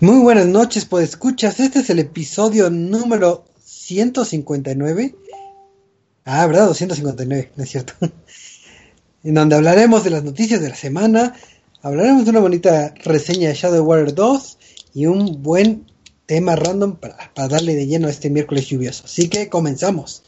Muy buenas noches, pues escuchas. Este es el episodio número 159. Ah, ¿verdad? 259, no es cierto. en donde hablaremos de las noticias de la semana. Hablaremos de una bonita reseña de Shadow Warrior 2 y un buen tema random para, para darle de lleno a este miércoles lluvioso. Así que comenzamos.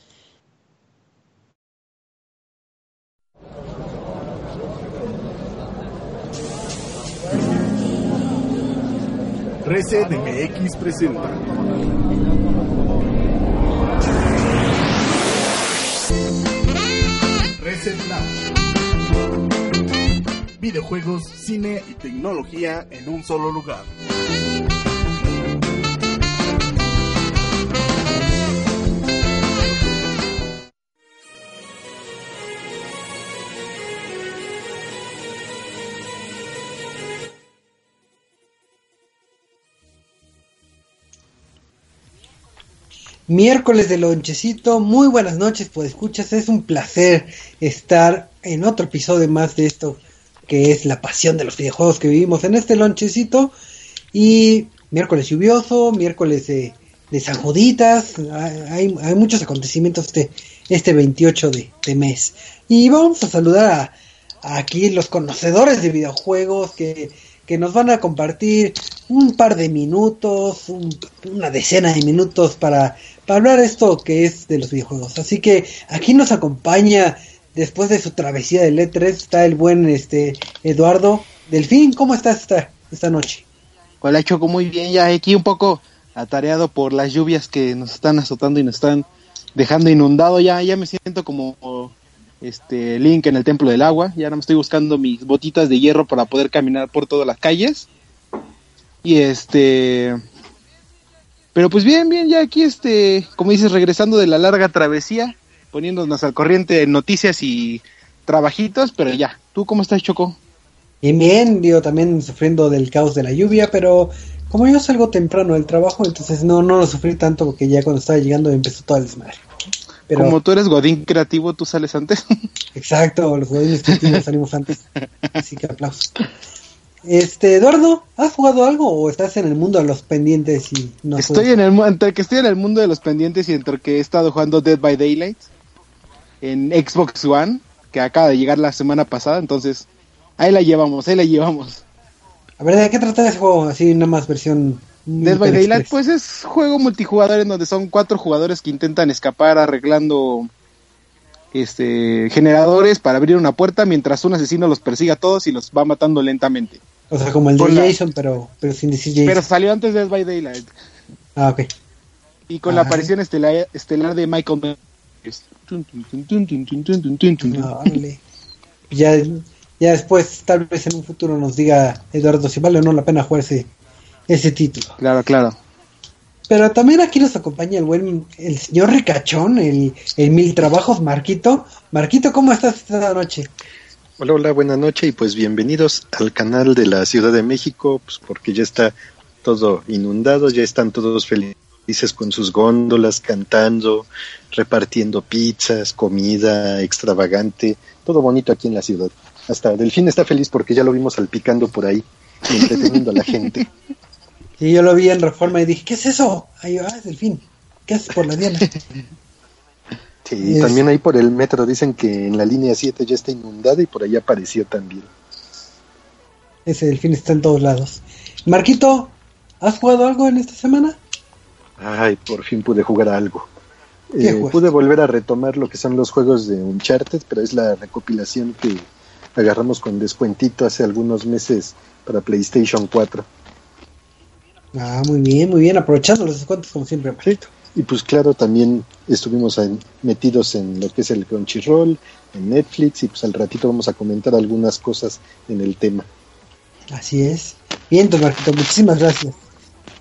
Reset MX presenta. Reset. Videojuegos, cine y tecnología en un solo lugar. Miércoles de lonchecito, muy buenas noches, pues escuchas, es un placer estar en otro episodio más de esto que es la pasión de los videojuegos que vivimos en este lonchecito. Y miércoles lluvioso, miércoles de, de San Juditas, hay, hay, muchos acontecimientos este, este 28 de, de mes. Y vamos a saludar a, a aquí los conocedores de videojuegos que que nos van a compartir un par de minutos, un, una decena de minutos para, para hablar esto que es de los videojuegos. Así que aquí nos acompaña, después de su travesía del E3, está el buen este Eduardo Delfín. ¿Cómo estás esta, esta noche? Hola Choco, muy bien, ya aquí un poco atareado por las lluvias que nos están azotando y nos están dejando inundado, ya, ya me siento como este Link en el Templo del Agua. Ya ahora me estoy buscando mis botitas de hierro para poder caminar por todas las calles. Y este. Pero pues bien, bien, ya aquí este, como dices, regresando de la larga travesía, poniéndonos al corriente en noticias y trabajitos, pero ya. ¿Tú cómo estás, Choco? Bien, bien, digo, también sufriendo del caos de la lluvia, pero como yo salgo temprano del trabajo, entonces no, no lo sufrí tanto porque ya cuando estaba llegando empezó todo el desmadre. Pero... Como tú eres Godín creativo, tú sales antes. Exacto, los Godines creativos salimos antes. Así que aplausos. Este, Eduardo, ¿has jugado algo o estás en el mundo de los pendientes y no Estoy en el entre que estoy en el mundo de los pendientes y entre que he estado jugando Dead by Daylight en Xbox One, que acaba de llegar la semana pasada, entonces ahí la llevamos, ahí la llevamos. A ver, ¿de qué trata ese juego? Así nada más versión Dead by Daylight, pues es juego multijugador en donde son cuatro jugadores que intentan escapar arreglando este generadores para abrir una puerta mientras un asesino los persigue a todos y los va matando lentamente. O sea, como el de la... Jason, pero, pero sin decir Jason. Pero salió antes de Dead by Daylight. Ah, ok. Y con ah. la aparición estelar, estelar de Michael no, ya, ya después, tal vez en un futuro nos diga Eduardo si vale o no la pena jugar ese, ese título. Claro, claro. Pero también aquí nos acompaña el buen, el señor Ricachón, el, el Mil Trabajos Marquito. Marquito, ¿cómo estás esta noche? Hola, hola, buena noche y pues bienvenidos al canal de la Ciudad de México, pues porque ya está todo inundado, ya están todos felices con sus góndolas, cantando, repartiendo pizzas, comida extravagante, todo bonito aquí en la ciudad. Hasta Delfín está feliz porque ya lo vimos salpicando por ahí, entreteniendo a la gente. Y yo lo vi en Reforma y dije, ¿qué es eso? Ahí va, Delfín. ¿Qué haces por la Diana? Sí, es... también ahí por el metro dicen que en la línea 7 ya está inundada y por ahí apareció también. Ese delfín está en todos lados. Marquito, ¿has jugado algo en esta semana? Ay, por fin pude jugar algo. Eh, pude volver a retomar lo que son los juegos de Uncharted, pero es la recopilación que agarramos con descuentito hace algunos meses para PlayStation 4. Ah, muy bien, muy bien, aprovechando los descuentos como siempre. Sí. Y pues claro, también estuvimos en, metidos en lo que es el Crunchyroll, en Netflix, y pues al ratito vamos a comentar algunas cosas en el tema. Así es. Bien, entonces Marquito, muchísimas gracias.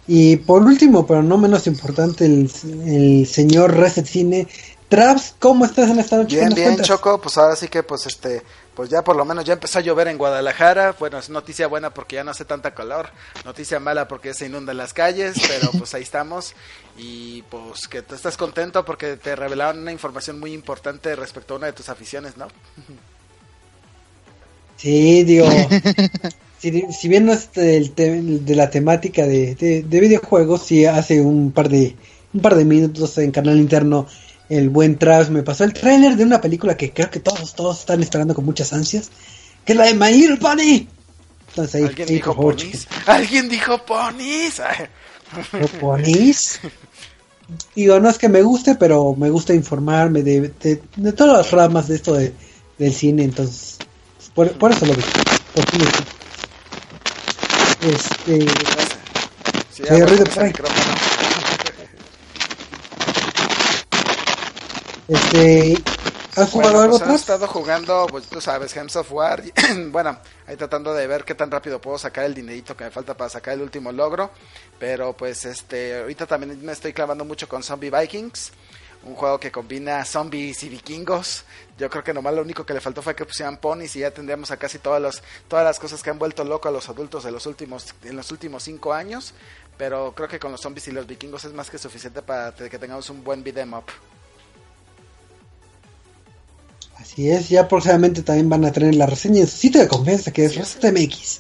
Y por último, pero no menos importante, el, el señor Reset Cine. Traps, ¿cómo estás en esta noche? Bien, bien, cuentas? Choco, pues ahora sí que pues este pues ya por lo menos ya empezó a llover en Guadalajara. Bueno, es noticia buena porque ya no hace tanta calor. Noticia mala porque se inundan las calles, pero pues ahí estamos. Y pues que tú estás contento porque te revelaron una información muy importante respecto a una de tus aficiones, ¿no? Sí, digo. si, si bien no es de la temática de, de, de videojuegos, sí hace un par de un par de minutos en canal interno el buen Trash me pasó el tráiler de una película que creo que todos todos están esperando con muchas ansias, que es la de My Little Pony. Entonces ahí, ¿Alguien ahí, dijo ponis? ¿Alguien dijo ponis? Ay, chicos, ¿lo ponís? Digo, no es que me guste, pero me gusta informarme de, de, de todas las ramas de esto de, del cine, entonces por, por eso lo veo. por fin. Este, Sí, ruido por ahí. Este, ¿has jugado Bueno, algo pues he estado jugando, pues tú sabes, Gems of War. bueno, ahí tratando de ver qué tan rápido puedo sacar el dinerito que me falta para sacar el último logro. Pero pues este, ahorita también me estoy clavando mucho con Zombie Vikings. Un juego que combina zombies y vikingos. Yo creo que nomás lo único que le faltó fue que pusieran ponis y ya tendríamos a casi todas, los, todas las cosas que han vuelto loco a los adultos de los últimos, en los últimos cinco años. Pero creo que con los zombies y los vikingos es más que suficiente para que tengamos un buen beat'em up. Así es, ya próximamente también van a tener la reseña en su sitio de confianza que es. ResetMX.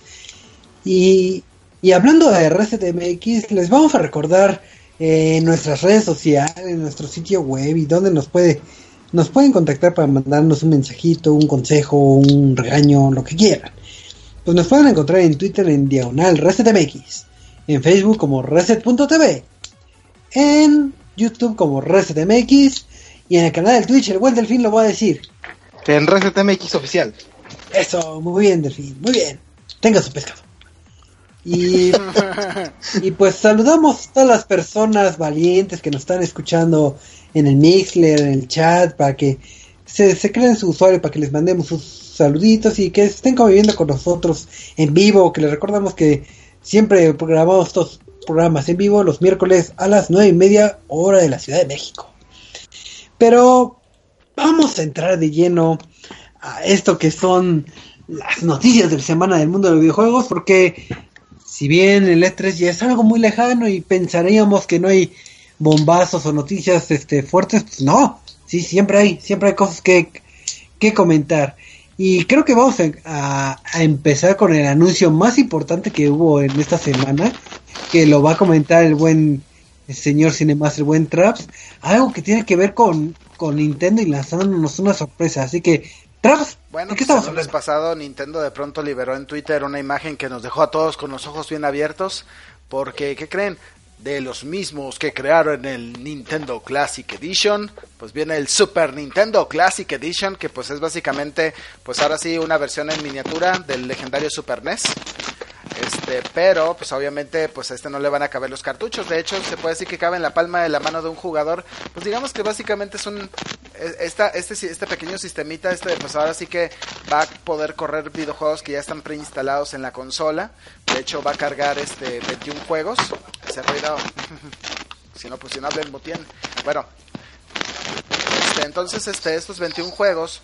Y, y hablando de ResetMX, les vamos a recordar eh, en nuestras redes sociales, en nuestro sitio web y donde nos puede nos pueden contactar para mandarnos un mensajito, un consejo, un regaño, lo que quieran. Pues nos pueden encontrar en Twitter en diagonal ResetMX, en Facebook como Reset.tv, en YouTube como ResetMX y en el canal del Twitch, el buen delfín lo va a decir. En Reset MX oficial. Eso, muy bien, Delfín, muy bien. Tenga su pescado. Y, y pues saludamos a todas las personas valientes que nos están escuchando en el Mixler, en el chat, para que se, se creen su usuario, para que les mandemos sus saluditos y que estén conviviendo con nosotros en vivo, que les recordamos que siempre grabamos estos programas en vivo los miércoles a las nueve y media hora de la Ciudad de México. Pero vamos a entrar de lleno a esto que son las noticias de la semana del mundo de los videojuegos, porque si bien el E3 ya es algo muy lejano y pensaríamos que no hay bombazos o noticias este, fuertes, pues no, sí, siempre hay, siempre hay cosas que, que comentar. Y creo que vamos a, empezar con el anuncio más importante que hubo en esta semana, que lo va a comentar el buen señor Cinemaster, el buen Traps, algo que tiene que ver con, con Nintendo y lanzándonos una sorpresa. Así que, Traps, Bueno, ¿de qué pues el lunes pasado Nintendo de pronto liberó en Twitter una imagen que nos dejó a todos con los ojos bien abiertos, porque, ¿qué creen? De los mismos que crearon el Nintendo Classic Edition, pues viene el Super Nintendo Classic Edition, que pues es básicamente, pues ahora sí, una versión en miniatura del legendario Super NES. Este, pero pues obviamente pues a este no le van a caber los cartuchos. De hecho, se puede decir que cabe en la palma de la mano de un jugador. Pues digamos que básicamente es un es- esta, este este pequeño sistemita este pues ahora sí que va a poder correr videojuegos que ya están preinstalados en la consola. De hecho, va a cargar este 21 juegos. Ese ruido si no pues si no hablen mutien. Bueno, este, entonces este estos 21 juegos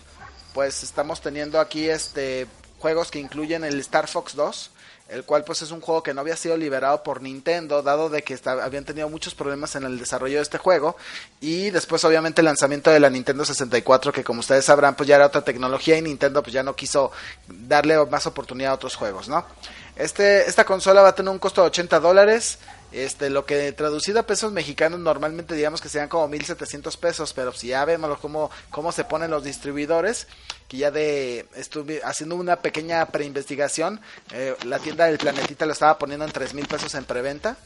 pues estamos teniendo aquí este juegos que incluyen el Star Fox 2, el cual pues es un juego que no había sido liberado por Nintendo, dado de que habían tenido muchos problemas en el desarrollo de este juego, y después obviamente el lanzamiento de la Nintendo 64, que como ustedes sabrán pues ya era otra tecnología y Nintendo pues ya no quiso darle más oportunidad a otros juegos, ¿no? Este, esta consola va a tener un costo de 80 dólares, este, lo que traducido a pesos mexicanos normalmente digamos que serían como 1700 pesos, pero si ya vemos cómo, cómo se ponen los distribuidores, que ya de estuve haciendo una pequeña preinvestigación, eh, la tienda del planetita lo estaba poniendo en 3 mil pesos en preventa.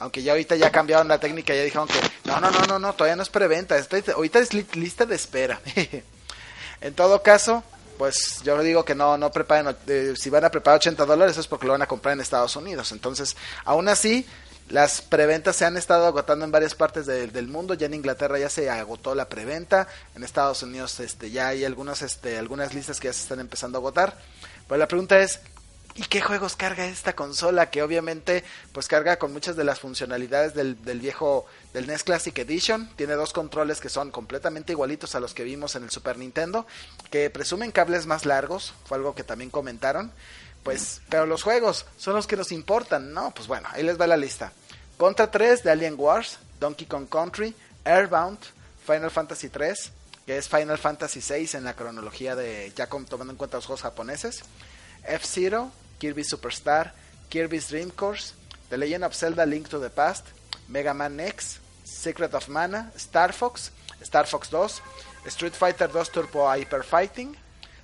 Aunque ya ahorita ya cambiaron la técnica, ya dijeron que no, no, no, no, no, todavía no es preventa, estoy, ahorita es li- lista de espera. en todo caso, pues yo digo que no, no preparen, eh, si van a preparar 80 dólares es porque lo van a comprar en Estados Unidos. Entonces, aún así, las preventas se han estado agotando en varias partes de- del mundo. Ya en Inglaterra ya se agotó la preventa. En Estados Unidos este, ya hay algunas, este, algunas listas que ya se están empezando a agotar. Pero la pregunta es, ¿y qué juegos carga esta consola? Que obviamente pues carga con muchas de las funcionalidades del, del viejo, del NES Classic Edition. Tiene dos controles que son completamente igualitos a los que vimos en el Super Nintendo. Que presumen cables más largos. Fue algo que también comentaron. Pues, pero los juegos son los que nos importan, ¿no? Pues bueno, ahí les va la lista. Contra 3 de Alien Wars, Donkey Kong Country, Airbound, Final Fantasy 3, que es Final Fantasy 6 en la cronología de ya tomando en cuenta los juegos japoneses, F-Zero, Kirby Superstar, Kirby's Dream Course, The Legend of Zelda Link to the Past, Mega Man X, Secret of Mana, Star Fox, Star Fox 2, Street Fighter 2 Turbo Hyper Fighting,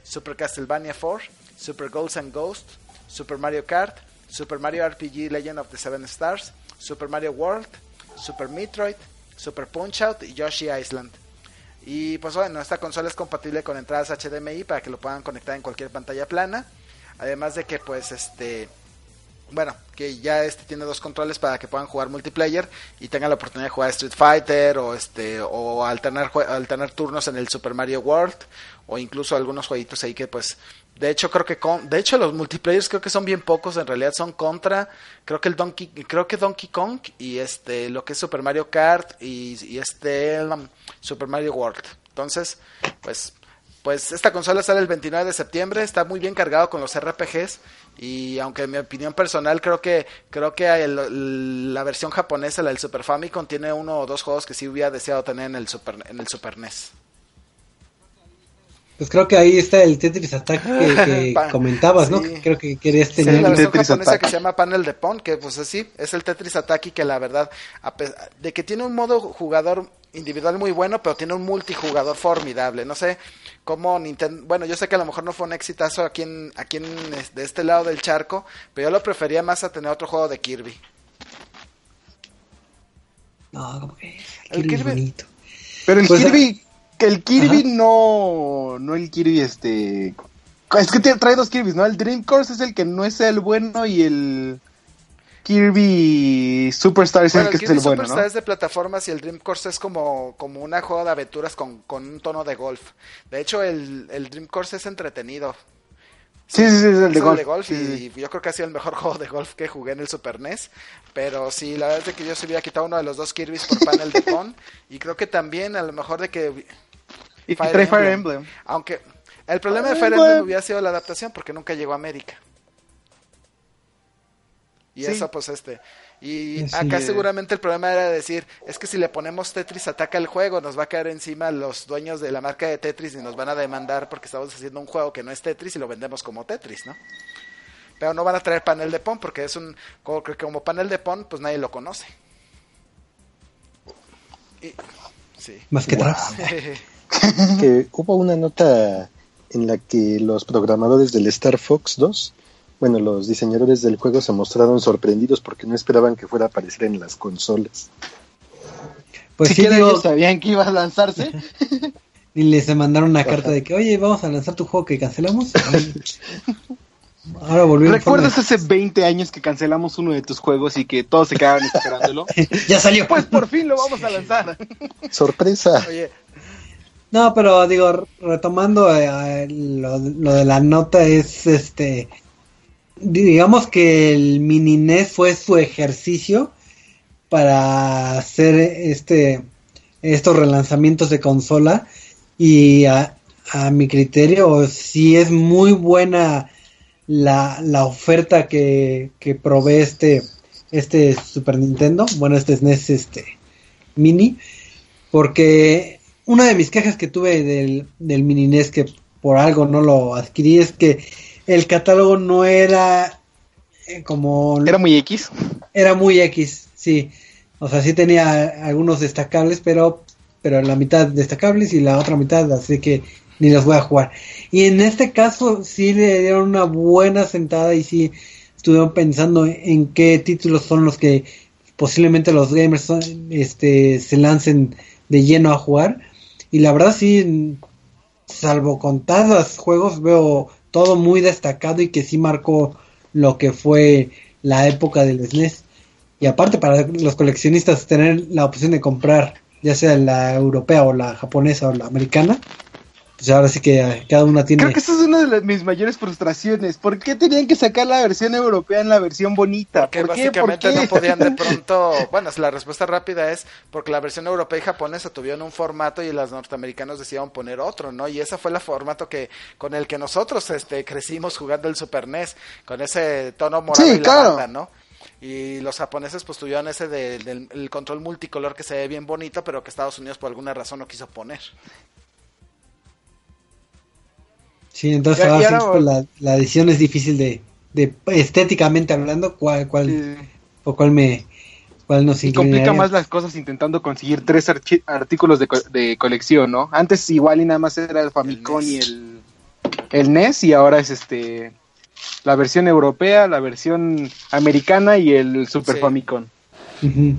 Super Castlevania 4, Super Ghosts and Ghosts, Super Mario Kart, Super Mario RPG Legend of the Seven Stars, Super Mario World, Super Metroid, Super Punch Out y Yoshi Island. Y pues bueno, esta consola es compatible con entradas HDMI para que lo puedan conectar en cualquier pantalla plana. Además de que pues este bueno, que ya este tiene dos controles para que puedan jugar multiplayer y tengan la oportunidad de jugar Street Fighter o este o alternar alternar turnos en el Super Mario World o incluso algunos jueguitos ahí que pues de hecho creo que con, de hecho los multiplayers creo que son bien pocos en realidad son contra creo que el Donkey creo que Donkey Kong y este lo que es Super Mario Kart y, este um, Super Mario World entonces pues pues esta consola sale el 29 de septiembre, está muy bien cargado con los RPGs y aunque en mi opinión personal creo que creo que la versión japonesa, la del Super Famicom, tiene uno o dos juegos que sí hubiera deseado tener en el Super en el Super NES. Pues creo que ahí está el Tetris Attack que, comentabas, ¿no? creo que querías tener. Sí, la versión Tetris japonesa que se llama Panel de Pon, que pues así, es el Tetris Attack y que la verdad, de que tiene un modo jugador individual muy bueno, pero tiene un multijugador formidable. No sé cómo Nintendo, bueno, yo sé que a lo mejor no fue un exitazo aquí en, aquí en, de este lado del charco, pero yo lo prefería más a tener otro juego de Kirby. No, como que el Kirby, bonito. Pero el pues, Kirby, que el Kirby no, no el Kirby este, es que trae dos Kirby's, ¿no? El Dream Course es el que no es el bueno y el Kirby Superstar es el que es el bueno, Superstar es de plataformas y el Dream Course es como, como una juego de aventuras con, un tono de golf. De hecho, el, el Dream Course es entretenido. Sí, sí, sí, es el de golf. y yo creo que ha sido el mejor juego de golf que jugué en el Super NES. Pero sí, la verdad es que yo se hubiera quitado uno de los dos Kirby's por panel de Pon. y creo que también a lo mejor de que... Y Fire, Fire Emblem. Aunque el problema de Fire Emblem hubiera sido la adaptación porque nunca llegó a América. Y eso, pues, este. Y acá seguramente el problema era decir, es que si le ponemos Tetris ataca el juego, nos va a caer encima los dueños de la marca de Tetris y nos van a demandar porque estamos haciendo un juego que no es Tetris y lo vendemos como Tetris, ¿no? Pero no van a traer panel de PON porque es un como, como panel de PON, pues nadie lo conoce. sí. Más que wow. que hubo una nota en la que los programadores del Star Fox 2 bueno, los diseñadores del juego se mostraron sorprendidos porque no esperaban que fuera a aparecer en las consolas. Pues sí, ellos sabían que iba a lanzarse. y les mandaron una carta de que, oye, vamos a lanzar tu juego que cancelamos. Ahora volvieron. ¿Recuerdas hace 20 años que cancelamos uno de tus juegos y que todos se quedaban esperándolo? ya salió. Pues por fin lo vamos a lanzar. Sorpresa. Oye. No, pero digo, retomando eh, lo, de la nota es este digamos que el mini NES fue su ejercicio para hacer este estos relanzamientos de consola y a, mi criterio sí es muy buena la, la oferta que, que, provee este este Super Nintendo, bueno este SNES este mini, porque una de mis quejas que tuve del, del mini NES que por algo no lo adquirí es que el catálogo no era eh, como... Era muy X. Era muy X, sí. O sea, sí tenía algunos destacables, pero, pero la mitad destacables y la otra mitad, así que ni los voy a jugar. Y en este caso sí le dieron una buena sentada y sí estuvieron pensando en qué títulos son los que posiblemente los gamers este, se lancen de lleno a jugar. Y la verdad sí, salvo contados juegos, veo todo muy destacado y que sí marcó lo que fue la época del SNES. Y aparte para los coleccionistas tener la opción de comprar ya sea la europea o la japonesa o la americana, pues ahora sí que cada una tiene... Creo que esa es una de mis mayores frustraciones. ¿Por qué tenían que sacar la versión europea en la versión bonita? Porque ¿Por básicamente no podían de pronto... Bueno, la respuesta rápida es porque la versión europea y japonesa tuvieron un formato y los norteamericanos decidieron poner otro, ¿no? Y ese fue el formato que con el que nosotros este, crecimos jugando el Super NES, con ese tono morado y la banda, ¿no? y los japoneses pues tuvieron ese del control multicolor que se ve bien bonito pero que Estados Unidos por alguna razón no quiso poner Sí, entonces la, edición es difícil de, de estéticamente hablando, cuál, cuál, Sí. o cuál me, cuál nos Y complica más las cosas intentando conseguir tres artículos de, co- de colección, ¿no? Antes igual y nada más era el Famicom El y NES. el, el NES y ahora es este la versión europea, la versión americana y el Super Sí. Famicom. Ujú.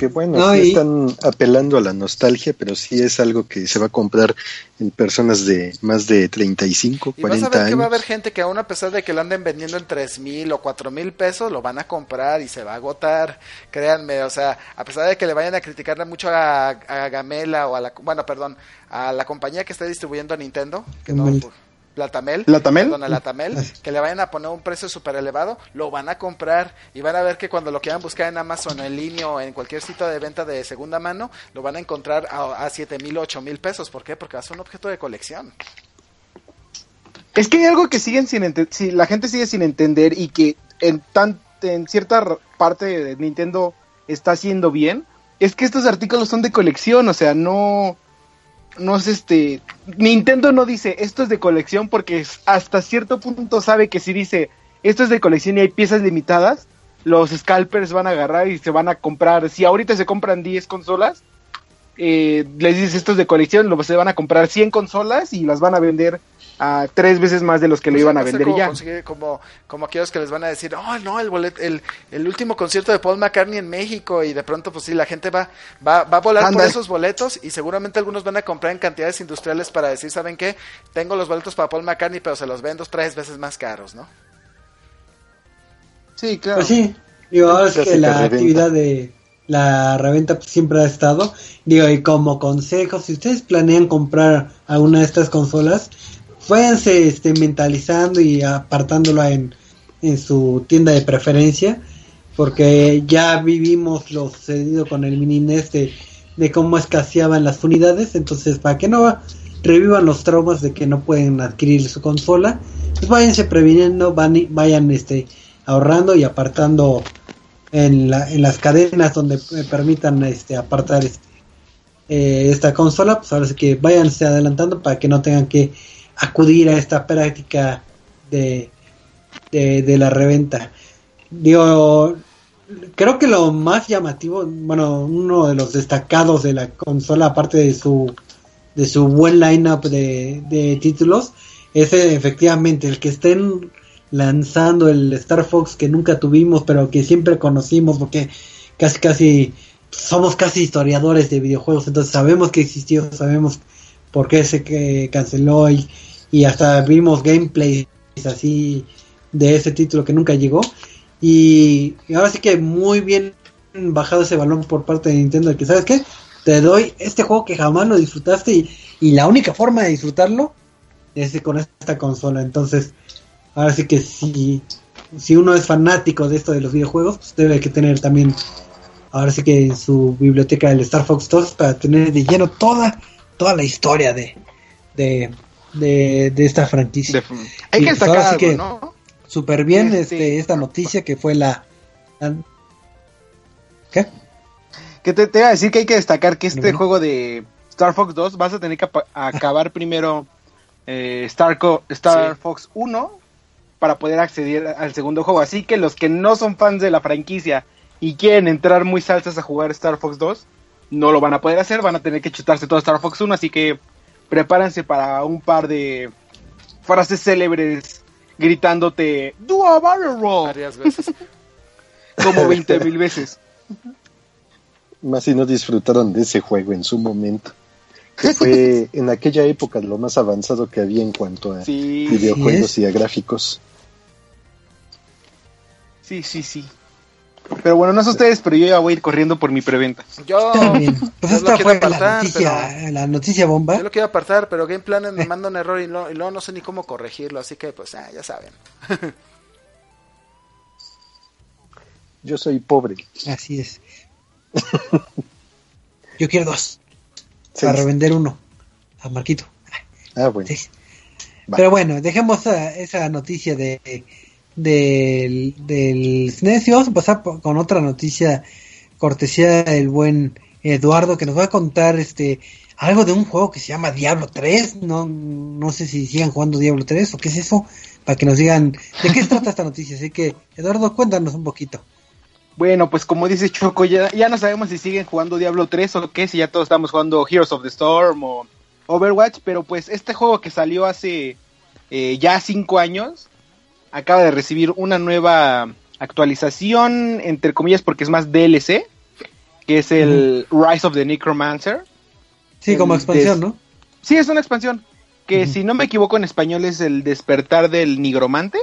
Que bueno, No, sí y- están apelando a la nostalgia, pero sí es algo que se va a comprar en personas de más de 35, Y vas a 40 ver que va a años. haber gente que aún a pesar de que lo anden vendiendo en tres mil o cuatro mil pesos, lo van a comprar y se va a agotar. Créanme, o sea, a pesar de que le vayan a criticarle mucho a, a Gamela o a la, bueno, perdón, a la compañía que está distribuyendo a Nintendo, que no. Latamel, ¿Latamel? perdón, a Latamel, que le vayan a poner un precio súper elevado, lo van a comprar y van a ver que cuando lo quieran buscar en Amazon en línea o en cualquier sitio de venta de segunda mano, lo van a encontrar a, a siete mil, ocho mil pesos. ¿Por qué? Porque va a ser un objeto de colección. Es que hay algo que siguen sin ente- si la gente sigue sin entender y que en tan en cierta parte de Nintendo está haciendo bien, es que estos artículos son de colección, o sea, no no es este Nintendo no dice esto es de colección porque hasta cierto punto sabe que si dice esto es de colección y hay piezas limitadas, los scalpers van a agarrar y se van a comprar, si ahorita se compran 10 consolas, eh, les dices esto es de colección, lo, se van a comprar 100 consolas y las van a vender a tres veces más de los que lo Pues iban a vender como ya. como, como aquellos que les van a decir, oh, no, el, bolet, el, el último concierto de Paul McCartney en México y de pronto, pues sí, la gente va, va, va a volar por esos boletos y seguramente algunos van a comprar en cantidades industriales para decir, ¿saben qué? Tengo los boletos para Paul McCartney, pero se los vendo tres veces más caros, ¿no? Sí, claro. Pues sí, digo, ahora es que la reventa. actividad de la reventa pues, siempre ha estado. Digo, y como consejo, si ustedes planean comprar alguna de estas consolas, váyanse este, mentalizando y apartándolo en, en su tienda de preferencia, porque ya vivimos lo sucedido con el mini NES de, de cómo escaseaban las unidades, entonces para que no revivan los traumas de que no pueden adquirir su consola, pues váyanse previniendo, van y- vayan este ahorrando y apartando en, la, en las cadenas donde eh, permitan este apartar este, eh, esta consola, pues ahora sí que váyanse adelantando para que no tengan que acudir a esta práctica de, de, la reventa. Digo, creo que lo más llamativo, bueno, uno de los destacados de la consola, aparte de su de su buen lineup de, de títulos, es eh, efectivamente el que estén lanzando el Star Fox que nunca tuvimos, pero que siempre conocimos, porque casi casi somos casi historiadores de videojuegos, entonces sabemos que existió, sabemos por qué se que canceló y, y hasta vimos gameplays así de ese título que nunca llegó. Y, ahora sí que muy bien bajado ese balón por parte de Nintendo, que sabes qué, te doy este juego que jamás lo disfrutaste y, y la única forma de disfrutarlo es con esta consola. Entonces, ahora sí que si, si uno es fanático de esto de los videojuegos, pues debe que tener también, ahora sí que en su biblioteca el Star Fox 2 para tener de lleno toda, toda la historia de, de, de, de esta franquicia. De- hay que destacar algo, que- ¿no? Súper bien Este- este, esta noticia que fue la... la- ¿Qué? Que te, te iba a decir que hay que destacar que este juego de Star Fox 2 vas a tener que acabar primero eh, Star, Co- Star Sí. Fox 1 para poder acceder al segundo juego. Así que los que no son fans de la franquicia y quieren entrar muy salsas a jugar Star Fox 2, no lo van a poder hacer, van a tener que chutarse todo Star Fox 1, así que prepárense para un par de frases célebres gritándote Do a barrel roll Varias veces. como 20 mil veces. Más si no disfrutaron de ese juego en su momento. Que fue en aquella época lo más avanzado que había en cuanto a Sí, videojuegos sí y a gráficos. sí, sí, sí. Pero bueno, no sé ustedes, pero yo ya voy a ir corriendo por mi preventa. Yo, También. Pues yo esta fue la apartar, noticia, la noticia bomba. yo lo quiero apartar, pero Game Planet me manda un error y, lo- y luego no sé ni cómo corregirlo, así que pues ah, ya saben. Yo soy pobre. Así es. Yo quiero dos. Seis. Para revender uno. A Marquito. Ah, bueno. Pero bueno, dejemos esa, esa noticia de del, del vamos a pasar con otra noticia cortesía del buen Eduardo que nos va a contar este algo de un juego que se llama Diablo 3. No, no sé si sigan jugando Diablo 3 o qué es eso. Para que nos digan de qué trata esta noticia. Así que, Eduardo, cuéntanos un poquito. Bueno, pues como dice Choco, ya, ya no sabemos si siguen jugando Diablo 3 o qué, si ya todos estamos jugando Heroes of the Storm o Overwatch, pero pues este juego que salió hace eh, ya 5 años acaba de recibir una nueva actualización, entre comillas, porque es más DLC, que es el Rise of the Necromancer. Sí, como expansión, ¿no? Sí, es una expansión, que si no me equivoco en español es el despertar del nigromante.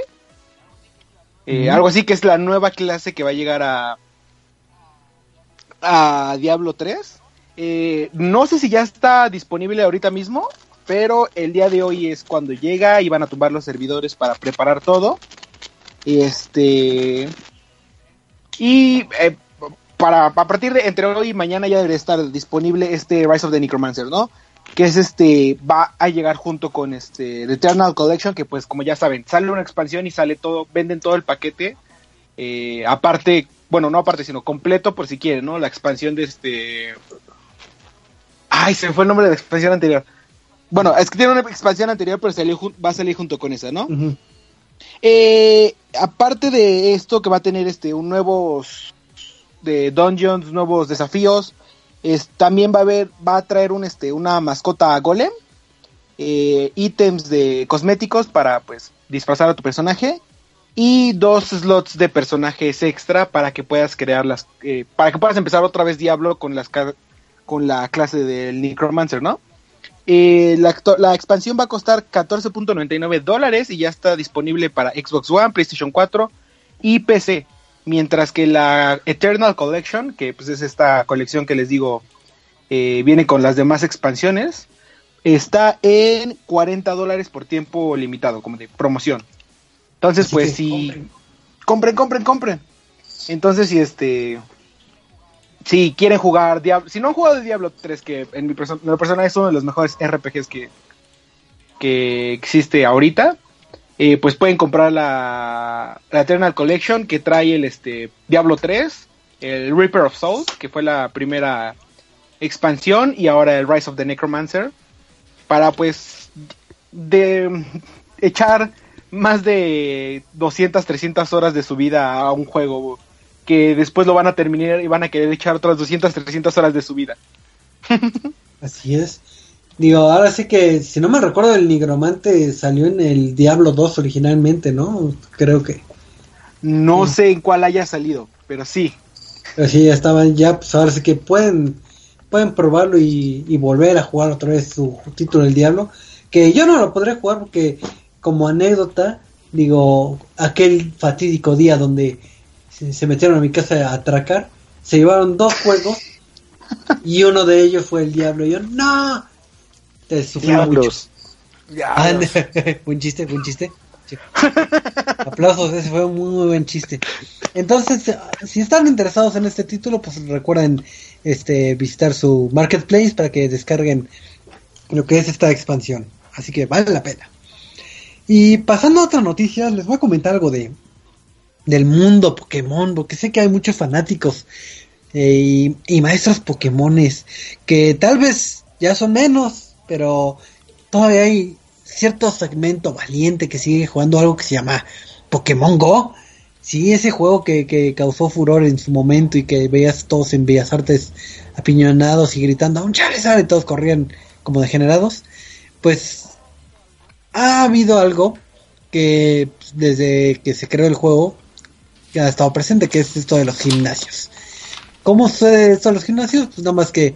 Eh. Algo así que es la nueva clase que va a llegar a, a Diablo 3. Eh, no sé si ya está disponible ahorita mismo, pero el día de hoy es cuando llega y van a tumbar los servidores para preparar todo. Este. Y eh, para a partir de entre hoy y mañana ya debería estar disponible este Rise of the Necromancer, ¿no? Que es este, va a llegar junto con este The Eternal Collection, que pues como ya saben, sale una expansión y sale todo, venden todo el paquete. eh, aparte, bueno, no aparte, sino completo por si quieren, ¿no? La expansión de este. Ay, se fue el nombre de la expansión anterior. Bueno, es que tiene una expansión anterior, pero salió va a salir junto con esa, ¿no? Eh, aparte de esto que va a tener este un nuevos de dungeons, nuevos desafíos, es, también va a haber, va a traer un este una mascota golem, eh, ítems de cosméticos para pues disfrazar a tu personaje y dos slots de personajes extra para que puedas crear las, eh, para que puedas empezar otra vez Diablo con las con la clase del Necromancer, ¿no? Eh, la, expansión va a costar 14.99 dólares y ya está disponible para Xbox One, PlayStation 4 y PC. Mientras que la Eternal Collection, que pues es esta colección que les digo, eh, viene con las demás expansiones, está en 40 dólares por tiempo limitado, como de promoción. Entonces, Así pues si... compren. compren, compren, compren. Entonces, si este... Si quieren jugar Diablo... Si no han jugado Diablo 3, que en mi perso- en lo personal es uno de los mejores RPGs que, que existe ahorita, eh, pues pueden comprar la, la Eternal Collection que trae el este Diablo 3, el Reaper of Souls, que fue la primera expansión, y ahora el Rise of the Necromancer, para pues de echar más de 200, 300 horas de su vida a un juego que después lo van a terminar y van a querer echar otras 200, 300 horas de su vida. Así es. Digo, ahora sí que, si no me recuerdo, el nigromante salió en el Diablo 2 originalmente, ¿no? Creo que. No Sí. sé en cuál haya salido, pero sí. Pero sí, ya estaban, ya, pues ahora sí que pueden, pueden probarlo y, y volver a jugar otra vez su título del Diablo. Que yo no lo podré jugar porque, como anécdota, digo, aquel fatídico día donde se, se metieron a mi casa a atracar, se llevaron dos juegos y uno de ellos fue el Diablo. Y yo, ¡no! Te sufrí mucho. Diablos. Ya, Ah, buen chiste, buen chiste. Sí. Aplausos, ese fue un muy, muy buen chiste. Entonces, si están interesados en este título, pues recuerden este visitar su marketplace para que descarguen lo que es esta expansión. Así que vale la pena. Y pasando a otra noticia, les voy a comentar algo de del mundo Pokémon, porque sé que hay muchos fanáticos eh, y, maestros Pokémones que tal vez ya son menos, pero todavía hay cierto segmento valiente que sigue jugando algo que se llama Pokémon Go. Sí, ese juego que, que causó furor en su momento y que veías todos en Bellas Artes apiñonados y gritando un Charizard y todos corrían como degenerados. Pues ha habido algo que pues, desde que se creó el juego que ha estado presente, que es esto de los gimnasios. ¿Cómo sucede esto de los gimnasios? Pues nada más que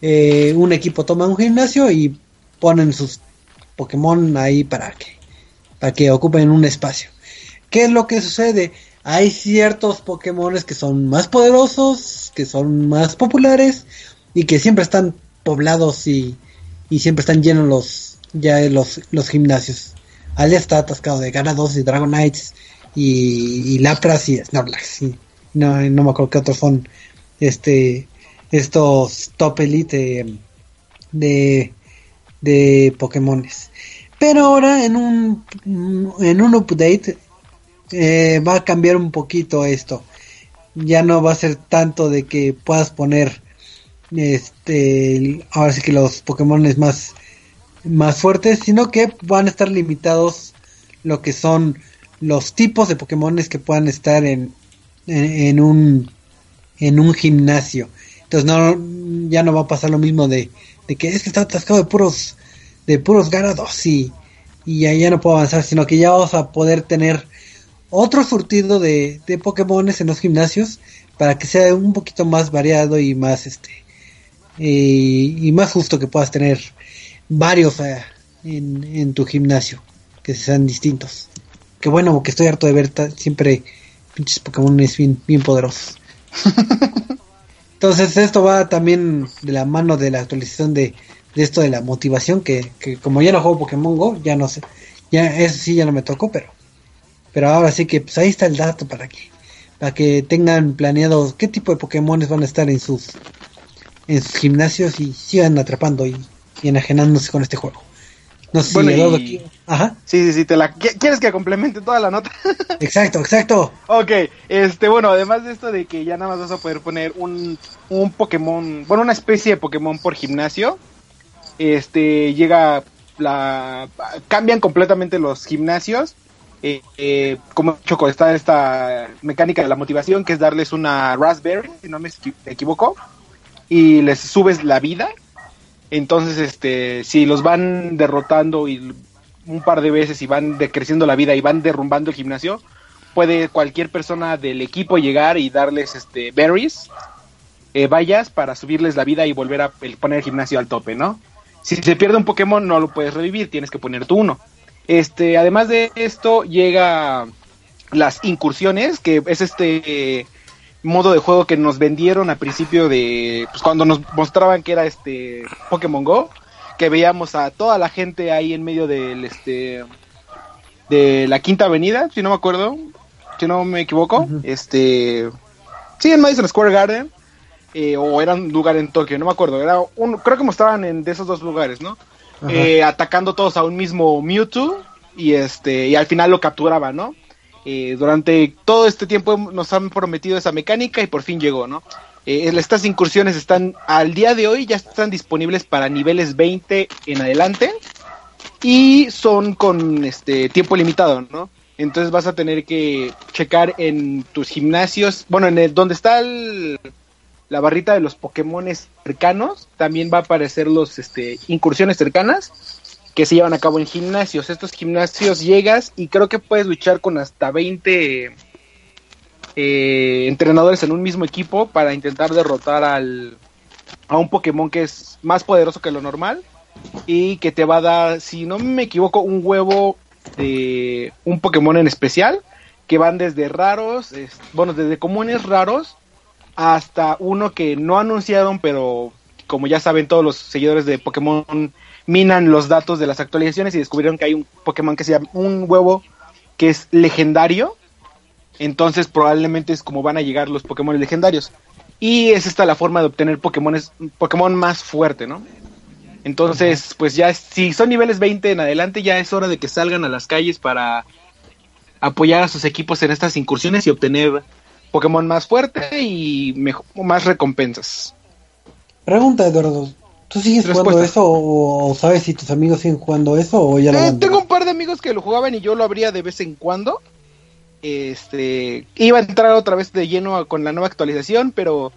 eh, un equipo toma un gimnasio y ponen sus Pokémon ahí para que, para que ocupen un espacio. ¿Qué es lo que sucede? Hay ciertos Pokémones que son más poderosos, que son más populares y que siempre están poblados y, y siempre están llenos los ya los, los gimnasios. Alia está atascado de Ganados y Dragonites y, y Lapras y Snorlax. y no, me acuerdo qué otros son este estos top elite de, de Pokémones. Pero ahora en un en un update eh, va a cambiar un poquito esto. Ya no va a ser tanto de que puedas poner este ahora sí que los Pokémon más más fuertes, sino que van a estar limitados lo que son los tipos de Pokémon que puedan estar en, en, un en un gimnasio. Entonces no ya no va a pasar lo mismo de, de que es que está atascado de puros de puros garados y, y ya, ya no puedo avanzar, sino que ya vamos a poder tener otro surtido de, de Pokémones en los gimnasios para que sea un poquito más variado y más este y más justo que puedas tener varios eh, en, en, tu gimnasio que sean distintos. Que bueno, que estoy harto de ver siempre pinches Pokémon bien, bien poderosos. Entonces esto va también de la mano de la actualización de, de esto de la motivación que, que, como ya no juego Pokémon Go, ya no sé, ya eso sí ya no me tocó, pero pero ahora sí que pues ahí está el dato para que para que tengan planeado qué tipo de Pokémon van a estar en sus en sus gimnasios y sigan atrapando y, y enajenándose con este juego. No sé bueno, si Ajá. Sí, sí, sí, te la ¿quieres que complemente toda la nota? exacto, exacto. Ok, este, bueno, además de esto de que ya nada más vas a poder poner un, un Pokémon, bueno, una especie de Pokémon por gimnasio, este, llega la, cambian completamente los gimnasios, eh, eh, como dicho, está esta mecánica de la motivación, que es darles una Raspberry, si no me equivoco, y les subes la vida, entonces, este, si los van derrotando y un par de veces y van decreciendo la vida y van derrumbando el gimnasio, puede cualquier persona del equipo llegar y darles este berries, eh, vallas para subirles la vida y volver a poner el gimnasio al tope, ¿no? Si se pierde un Pokémon no lo puedes revivir, tienes que poner tú uno. Este, además de esto llega las incursiones, que es este modo de juego que nos vendieron a principio de pues cuando nos mostraban que era este Pokémon Go, que veíamos a toda la gente ahí en medio del este de la Quinta Avenida, si no me acuerdo, si no me equivoco, este sí en Madison Square Garden eh, o era un lugar en Tokio, no me acuerdo, era un creo que mostraban en de esos dos lugares, ¿no? Eh, atacando todos a un mismo Mewtwo y este y al final lo capturaban, ¿no? Eh, durante todo este tiempo nos han prometido esa mecánica y por fin llegó, ¿no? Eh, estas incursiones están al día de hoy ya están disponibles para niveles 20 en adelante y son con este tiempo limitado, ¿no? Entonces vas a tener que checar en tus gimnasios, bueno, en el donde está la barrita de los Pokémon cercanos, también va a aparecer los este, incursiones cercanas que se llevan a cabo en gimnasios. Estos gimnasios llegas y creo que puedes luchar con hasta 20 eh, entrenadores en un mismo equipo para intentar derrotar al, a un Pokémon que es más poderoso que lo normal y que te va a dar, si no me equivoco, un huevo de un Pokémon en especial que van desde raros, bueno, desde comunes raros hasta uno que no anunciaron, pero como ya saben todos los seguidores de Pokémon minan los datos de las actualizaciones y descubrieron que hay un Pokémon que se llama un huevo que es legendario. Entonces probablemente es como van a llegar los Pokémon legendarios. Y es esta la forma de obtener Pokémon, Pokémon más fuerte, ¿no? Entonces, pues ya si son niveles 20 en adelante, ya es hora de que salgan a las calles para apoyar a sus equipos en estas incursiones y obtener Pokémon más fuerte y más recompensas. Pregunta, Eduardo. ¿Tú sigues jugando eso o, sabes si tus amigos siguen jugando eso o ya eh, Tengo un par de amigos que lo jugaban y yo lo abría de vez en cuando. Este, iba a entrar otra vez de lleno con la nueva actualización, pero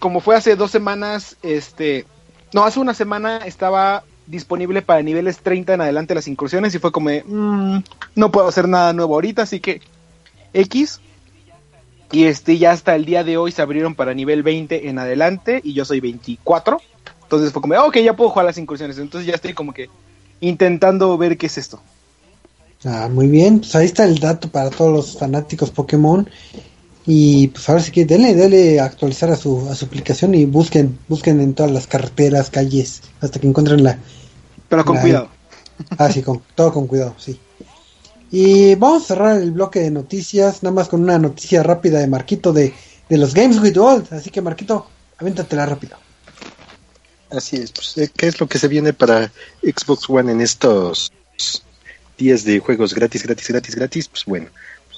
como fue hace dos semanas, este, no, hace una semana estaba disponible para niveles 30 en adelante las incursiones y fue como, mm, no puedo hacer nada nuevo ahorita, así que X. Y este, ya hasta el día de hoy se abrieron para nivel 20 en adelante y yo soy 24. Entonces fue como, ok, ya puedo jugar las incursiones. Entonces ya estoy como que intentando ver qué es esto. Ah, muy bien, pues ahí está el dato para todos los fanáticos Pokémon. Y pues ahora sí que denle, denle actualizar a su, a su aplicación y busquen, busquen en todas las carreteras, calles, hasta que encuentren la... Pero con cuidado. Ah, sí, con, todo con cuidado, sí. Y vamos a cerrar el bloque de noticias, nada más con una noticia rápida de Marquito de, de los Games with World. Así que Marquito, avéntatela rápido. Así es, pues, eh, ¿qué es lo que se viene para Xbox One en estos días de juegos gratis, gratis, gratis, gratis? Pues bueno,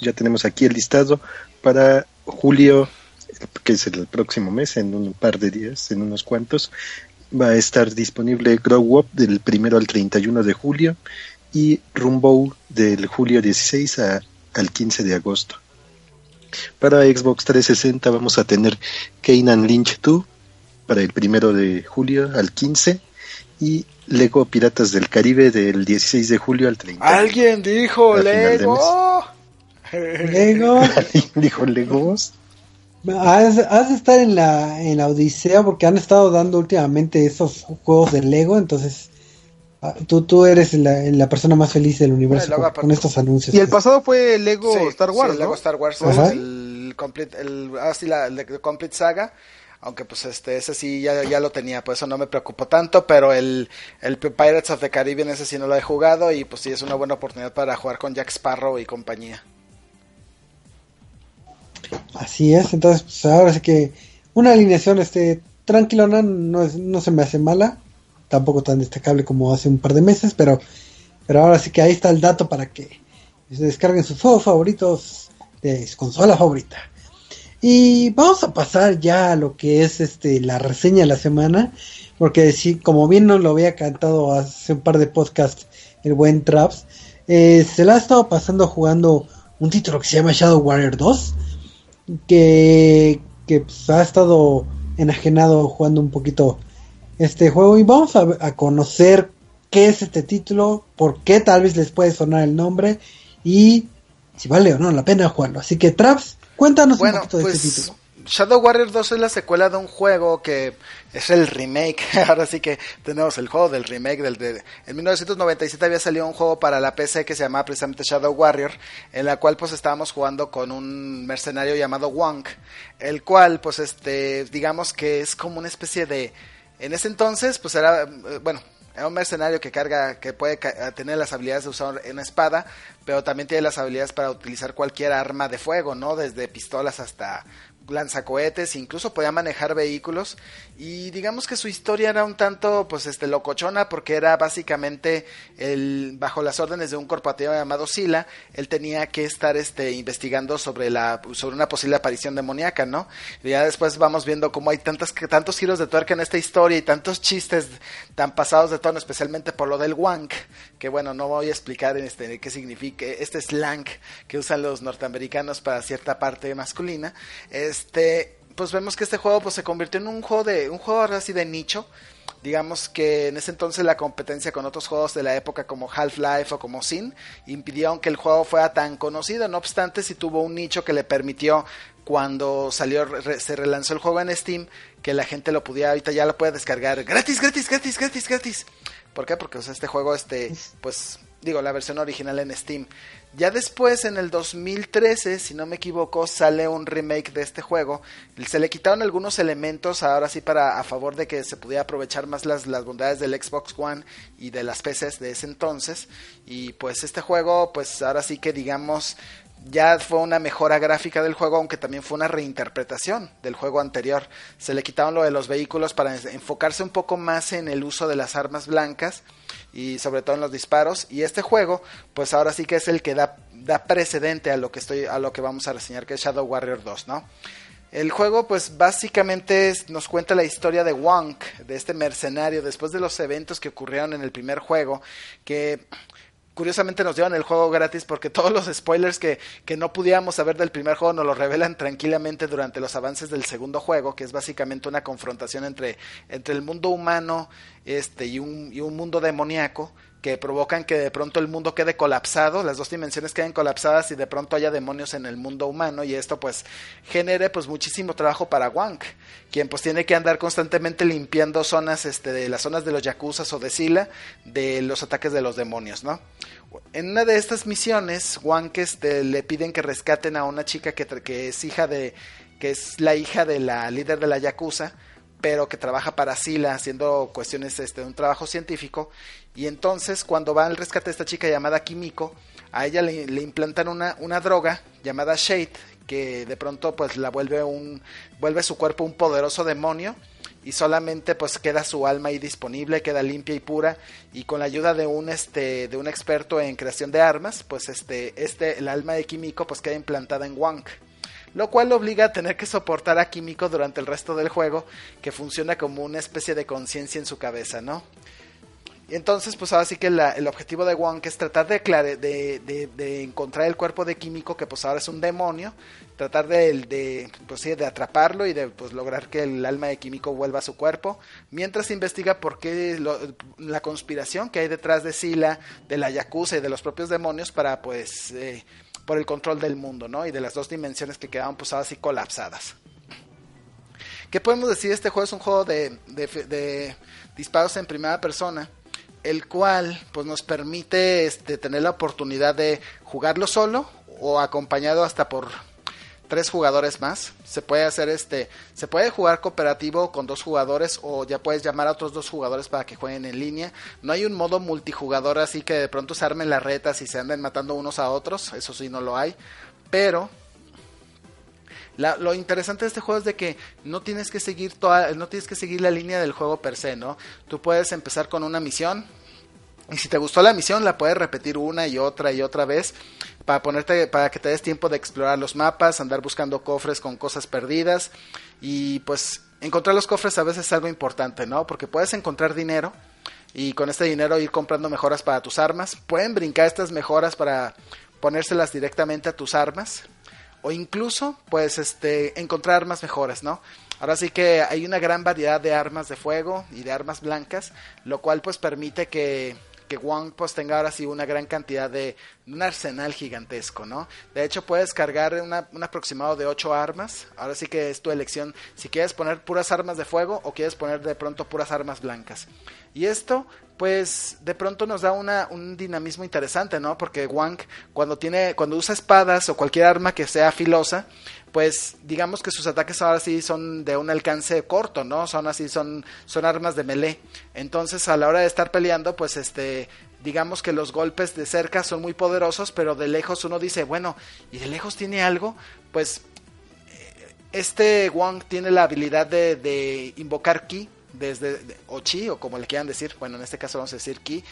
ya tenemos aquí el listado para julio. que es el próximo mes, en un par de días, en unos cuantos, va a estar disponible Grow Up del primero al 31 de julio y Rumbo del julio 16 al 15 de agosto. Para Xbox 360 vamos a tener Kanan Lynch 2 para el primero de julio al 15 y Lego Piratas del Caribe del 16 de julio al 30. Alguien dijo Lego. Lego. ¿Alguien dijo Legos? Has, has de estar en la, en la Odisea porque han estado dando últimamente esos juegos de Lego, entonces ah, tú, tú eres la, la persona más feliz del universo Bueno, con, con estos anuncios. Y el pasado fue Lego Sí, Star Wars, sí, ¿no? Lego Star Wars, Ajá. el complete, el, ah, sí, la, el complete saga. Aunque pues este, ese sí ya, ya lo tenía, por eso no me preocupo tanto, pero el, el Pirates of the Caribbean ese sí no lo he jugado y pues sí es una buena oportunidad para jugar con Jack Sparrow y compañía. Así es, entonces pues ahora sí que una alineación este tranquilona no, es, no se me hace mala, tampoco tan destacable como hace un par de meses, pero, pero ahora sí que ahí está el dato para que descarguen sus juegos favoritos de consola favorita. Y vamos a pasar ya a lo que es este la reseña de la semana, porque sí, como bien nos lo había cantado hace un par de podcasts el buen Traps, eh, se la ha estado pasando jugando un título que se llama Shadow Warrior 2, que, que pues, ha estado enajenado jugando un poquito este juego y vamos a, a conocer qué es este título, por qué tal vez les puede sonar el nombre y si vale o no la pena jugarlo. Así que Traps, cuéntanos un Bueno, poquito de este pues título. Shadow Warrior 2 es la secuela de un juego que es el remake. Ahora sí que tenemos el juego del remake del de en 1997 había salido un juego para la PC que se llamaba precisamente Shadow Warrior, en la cual pues estábamos jugando con un mercenario llamado Wonk, el cual pues este digamos que es como una especie de en ese entonces pues era eh, bueno, era un mercenario que carga, que puede ca- tener las habilidades de usar una espada, pero también tiene las habilidades para utilizar cualquier arma de fuego, ¿no? Desde pistolas hasta lanzacohetes, incluso podía manejar vehículos y digamos que su historia era un tanto pues este locochona porque era básicamente el bajo las órdenes de un corporativo llamado Sila, él tenía que estar este investigando sobre la sobre una posible aparición demoníaca, ¿no? Ya después vamos viendo cómo hay tantas tantos giros de tuerca en esta historia y tantos chistes tan pasados de tono, especialmente por lo del wank, que bueno, no voy a explicar este qué significa este slang que usan los norteamericanos para cierta parte masculina. Este, pues vemos que este juego pues se convirtió en un juego de un juego ahora sí de nicho. Digamos que en ese entonces la competencia con otros juegos de la época como Half-Life o como Sin impidieron que el juego fuera tan conocido. No obstante, sí tuvo un nicho que le permitió cuando salió re- se relanzó el juego en Steam que la gente lo pudiera ahorita ya lo puede descargar gratis, gratis, gratis, gratis, gratis. ¿Por qué? Porque o sea, este juego este pues digo la versión original en Steam. Ya después, en el 2013, si no me equivoco, sale un remake de este juego. Se le quitaron algunos elementos, ahora sí, para a favor de que se pudiera aprovechar más las, las bondades del Xbox One y de las PCs de ese entonces. Y pues este juego, pues ahora sí que digamos, ya fue una mejora gráfica del juego, aunque también fue una reinterpretación del juego anterior. Se le quitaron lo de los vehículos para enfocarse un poco más en el uso de las armas blancas y sobre todo en los disparos. Y este juego, pues ahora sí que es el que da, da precedente a lo que estoy, a lo que vamos a reseñar, que es Shadow Warrior 2, ¿no? El juego, pues básicamente nos cuenta la historia de Wonk, de este mercenario, después de los eventos que ocurrieron en el primer juego, que curiosamente nos dieron el juego gratis porque todos los spoilers que, que no pudiéramos saber del primer juego nos lo revelan tranquilamente durante los avances del segundo juego, que es básicamente una confrontación entre, entre el mundo humano este, y, un, y un mundo demoníaco que provocan que de pronto el mundo quede colapsado, las dos dimensiones queden colapsadas y de pronto haya demonios en el mundo humano y esto pues genere pues muchísimo trabajo para Wank, quien pues tiene que andar constantemente limpiando zonas este de las zonas de los yakuzas o de Sila de los ataques de los demonios, ¿no? En una de estas misiones, Wank este, le piden que rescaten a una chica que, que es hija de que es la hija de la líder de la yakuza pero que trabaja para Sila haciendo cuestiones este, de un trabajo científico. Y entonces, cuando va al rescate de esta chica llamada Kimiko, a ella le, le implantan una, una droga llamada Shade, que de pronto pues la vuelve un vuelve su cuerpo un poderoso demonio y solamente pues queda su alma ahí disponible, queda limpia y pura y con la ayuda de un este de un experto en creación de armas, pues este este el alma de Kimiko pues queda implantada en Wank lo cual lo obliga a tener que soportar a Químico durante el resto del juego, que funciona como una especie de conciencia en su cabeza, ¿no? Entonces, pues ahora sí que el objetivo de Wong es tratar de, de, de, encontrar el cuerpo de Químico, que pues ahora es un demonio, tratar de, pues, sí, de atraparlo y de pues, lograr que el alma de Químico vuelva a su cuerpo, mientras investiga por qué la conspiración que hay detrás de Sila, de la Yakuza y de los propios demonios para pues... Eh, por el control del mundo, ¿no? Y de las dos dimensiones que quedaban pues así colapsadas. ¿Qué podemos decir? Este juego es un juego de, de disparos en primera persona el cual pues nos permite este, tener la oportunidad de jugarlo solo o acompañado hasta por tres jugadores más. Se puede hacer este, se puede jugar cooperativo con dos jugadores o ya puedes llamar a otros dos jugadores para que jueguen en línea. No hay un modo multijugador así que de pronto se armen las retas y se anden matando unos a otros, eso sí no lo hay, pero lo interesante de este juego es de que no tienes que seguir toda, no tienes que seguir la línea del juego per se, ¿no? Tú puedes empezar con una misión y si te gustó la misión la puedes repetir una y otra y otra vez para ponerte para que te des tiempo de explorar los mapas, andar buscando cofres con cosas perdidas y pues encontrar los cofres a veces es algo importante, ¿no? Porque puedes encontrar dinero y con este dinero ir comprando mejoras para tus armas. Pueden brincar estas mejoras para ponérselas directamente a tus armas o incluso pues este encontrar armas mejores, ¿no? Ahora sí que hay una gran variedad de armas de fuego y de armas blancas, lo cual pues permite que que Wong pues tenga ahora sí una gran cantidad de un arsenal gigantesco, ¿no? De hecho puedes cargar un aproximado de 8 armas, ahora sí que es tu elección si quieres poner puras armas de fuego o quieres poner de pronto puras armas blancas. Y esto pues de pronto nos da una, un dinamismo interesante, ¿no? Porque Wang cuando tiene cuando usa espadas o cualquier arma que sea filosa, pues digamos que sus ataques ahora sí son de un alcance corto, ¿no? Son así, son, son armas de melee. Entonces a la hora de estar peleando, pues este, digamos que los golpes de cerca son muy poderosos, pero de lejos uno dice, bueno, ¿y de lejos tiene algo? Pues este Wong tiene la habilidad de, de invocar ki desde o chi o como le quieran decir, bueno, en este caso vamos a decir ki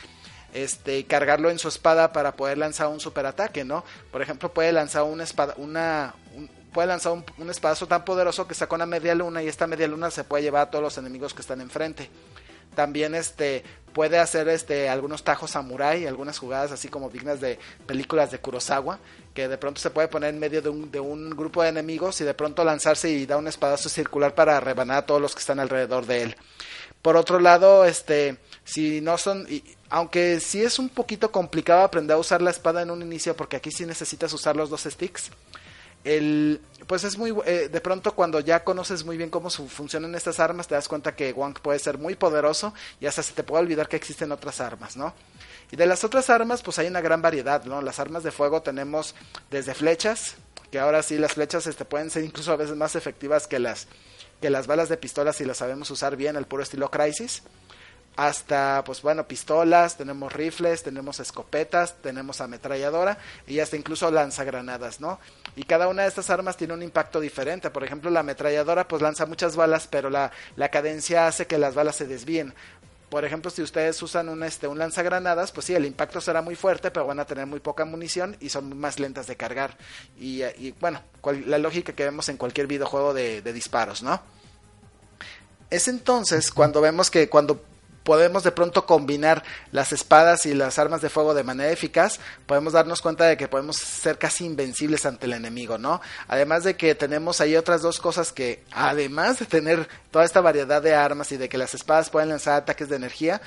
este cargarlo en su espada para poder lanzar un superataque, ¿no? Por ejemplo, puede lanzar una espada una puede lanzar un, espadazo tan poderoso que saca una media luna y esta media luna se puede llevar a todos los enemigos que están enfrente. También este puede hacer este algunos tajos samurai, algunas jugadas así como dignas de películas de Kurosawa, que de pronto se puede poner en medio de un, de un grupo de enemigos y de pronto lanzarse y dar un espadazo circular para rebanar a todos los que están alrededor de él. Por otro lado, este si no son y, aunque sí es un poquito complicado aprender a usar la espada en un inicio porque aquí sí necesitas usar los dos sticks el pues es muy eh, de pronto cuando ya conoces muy bien cómo funcionan estas armas te das cuenta que Wang puede ser muy poderoso y hasta se te puede olvidar que existen otras armas no y de las otras armas pues hay una gran variedad no las armas de fuego tenemos desde flechas que ahora sí las flechas este pueden ser incluso a veces más efectivas que las que las balas de pistola si las sabemos usar bien al puro estilo Crisis hasta, pues bueno, pistolas, tenemos rifles, tenemos escopetas, tenemos ametralladora y hasta incluso lanzagranadas, ¿no? Y cada una de estas armas tiene un impacto diferente. Por ejemplo, la ametralladora pues lanza muchas balas, pero la, la cadencia hace que las balas se desvíen. Por ejemplo, si ustedes usan un, este, un lanzagranadas, pues sí, el impacto será muy fuerte, pero van a tener muy poca munición y son más lentas de cargar. Y, y bueno, la lógica que vemos en cualquier videojuego de, de disparos, ¿no? Es entonces cuando vemos que cuando podemos de pronto combinar las espadas y las armas de fuego de manera eficaz, podemos darnos cuenta de que podemos ser casi invencibles ante el enemigo, ¿no? Además de que tenemos ahí otras dos cosas que, además de tener toda esta variedad de armas y de que las espadas pueden lanzar ataques de energía,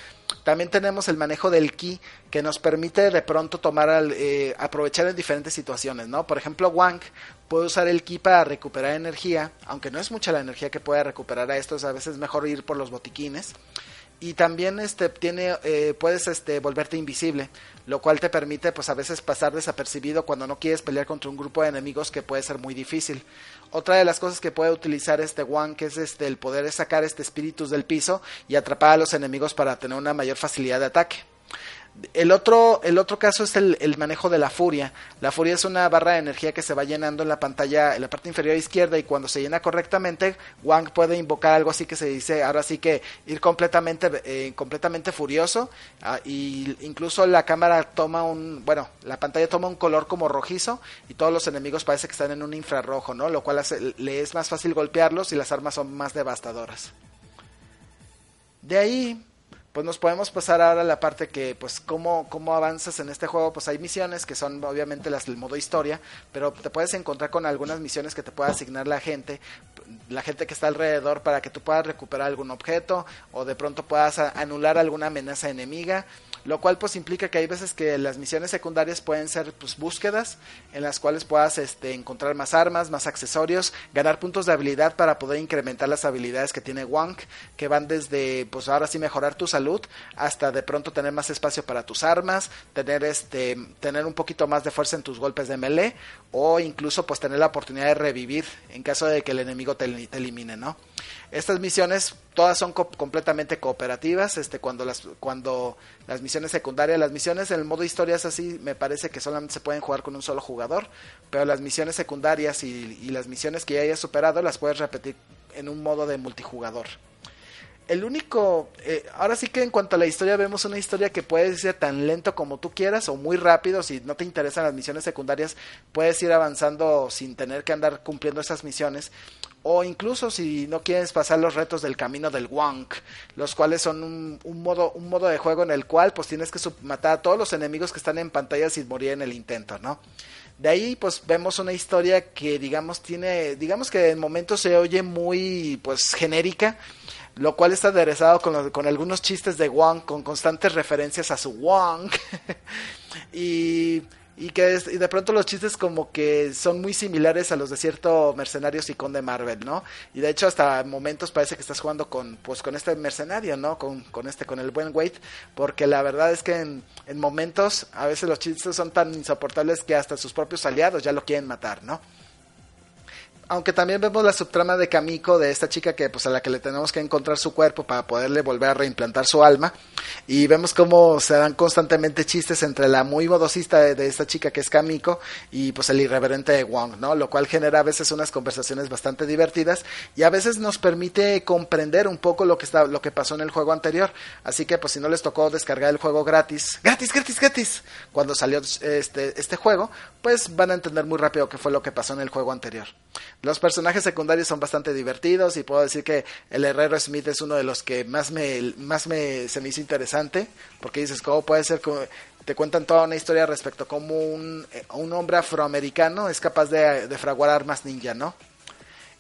también tenemos el manejo del ki que nos permite de pronto tomar eh, aprovechar en diferentes situaciones, ¿no? Por ejemplo, Wang puede usar el ki para recuperar energía, aunque no es mucha la energía que puede recuperar a estos, a veces es mejor ir por los botiquines y también este tiene eh, puedes este volverte invisible lo cual te permite pues a veces pasar desapercibido cuando no quieres pelear contra un grupo de enemigos que puede ser muy difícil. Otra de las cosas que puede utilizar este One que es este el poder sacar este espíritus del piso y atrapar a los enemigos para tener una mayor facilidad de ataque El otro, el otro caso es el, el, manejo de la furia. La furia es una barra de energía que se va llenando en la pantalla, en la parte inferior izquierda, y cuando se llena correctamente, Wang puede invocar algo así que se dice, ahora sí que ir completamente, eh, completamente furioso, uh, y incluso la cámara toma un, bueno, la pantalla toma un color como rojizo, y todos los enemigos parece que están en un infrarrojo, ¿no? Lo cual hace, le es más fácil golpearlos y las armas son más devastadoras. De ahí, pues nos podemos pasar ahora a la parte que, pues, cómo, cómo avanzas en este juego, pues hay misiones que son obviamente las del modo historia, pero te puedes encontrar con algunas misiones que te puede asignar la gente, la gente que está alrededor para que tú puedas recuperar algún objeto o de pronto puedas anular alguna amenaza enemiga lo cual pues implica que hay veces que las misiones secundarias pueden ser pues búsquedas en las cuales puedas este, encontrar más armas, más accesorios, ganar puntos de habilidad para poder incrementar las habilidades que tiene Wang, que van desde pues ahora sí mejorar tu salud hasta de pronto tener más espacio para tus armas, tener este tener un poquito más de fuerza en tus golpes de melee o incluso pues tener la oportunidad de revivir en caso de que el enemigo te, elimine, ¿no? Estas misiones todas son co completamente cooperativas, este cuando las cuando las misiones secundarias, las misiones en el modo historia es así, me parece que solamente se pueden jugar con un solo jugador, pero las misiones secundarias y, y las misiones que ya hayas superado las puedes repetir en un modo de multijugador el único, eh, ahora sí que en cuanto a la historia vemos una historia que puede ser tan lento como tú quieras o muy rápido, si no te interesan las misiones secundarias, puedes ir avanzando sin tener que andar cumpliendo esas misiones. O incluso si no quieres pasar los retos del camino del Wonk, los cuales son un, modo, un modo de juego en el cual pues tienes que matar a todos los enemigos que están en pantalla sin morir en el intento, ¿no? De ahí pues vemos una historia que digamos tiene, digamos que en momentos se oye muy pues genérica, lo cual está aderezado con, con algunos chistes de Wong, con constantes referencias a su Wong. y, y que y de pronto los chistes como que son muy similares a los de cierto mercenario sicón de Marvel, ¿no? Y de hecho hasta momentos parece que estás jugando con pues con este mercenario, ¿no? Con, con este, con el buen Wade, porque la verdad es que en, en momentos a veces los chistes son tan insoportables que hasta sus propios aliados ya lo quieren matar, ¿no? Aunque también vemos la subtrama de Kamiko, de esta chica que pues a la que le tenemos que encontrar su cuerpo para poderle volver a reimplantar su alma. Y vemos cómo se dan constantemente chistes entre la muy modosista de, esta chica que es Kamiko y pues el irreverente de Wong, ¿no? Lo cual genera a veces unas conversaciones bastante divertidas y a veces nos permite comprender un poco lo que está, lo que pasó en el juego anterior. Así que pues si no les tocó descargar el juego gratis, gratis, gratis, gratis, cuando salió este, este juego, pues van a entender muy rápido qué fue lo que pasó en el juego anterior. Los personajes secundarios son bastante divertidos y puedo decir que el Herrero Smith es uno de los que más me, más me se me hizo interesante porque dices, ¿cómo puede ser que te cuentan toda una historia respecto a cómo un, eh, un hombre afroamericano es capaz de, de fraguar armas ninja, ¿no?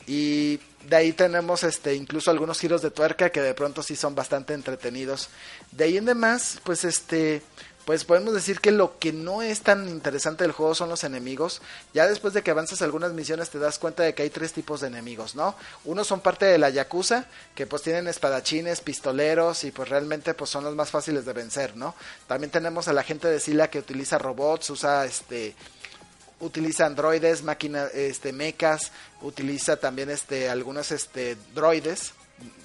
Y de ahí tenemos este incluso algunos giros de tuerca que de pronto sí son bastante entretenidos. De ahí en demás, pues este pues podemos decir que lo que no es tan interesante del juego son los enemigos. Ya después de que avanzas algunas misiones te das cuenta de que hay tres tipos de enemigos, ¿no? Unos son parte de la Yakuza, que pues tienen espadachines, pistoleros y pues realmente pues son los más fáciles de vencer, ¿no? También tenemos a la gente de Sila que utiliza robots, usa este utiliza androides, máquinas, este mechas, utiliza también este algunos este droides.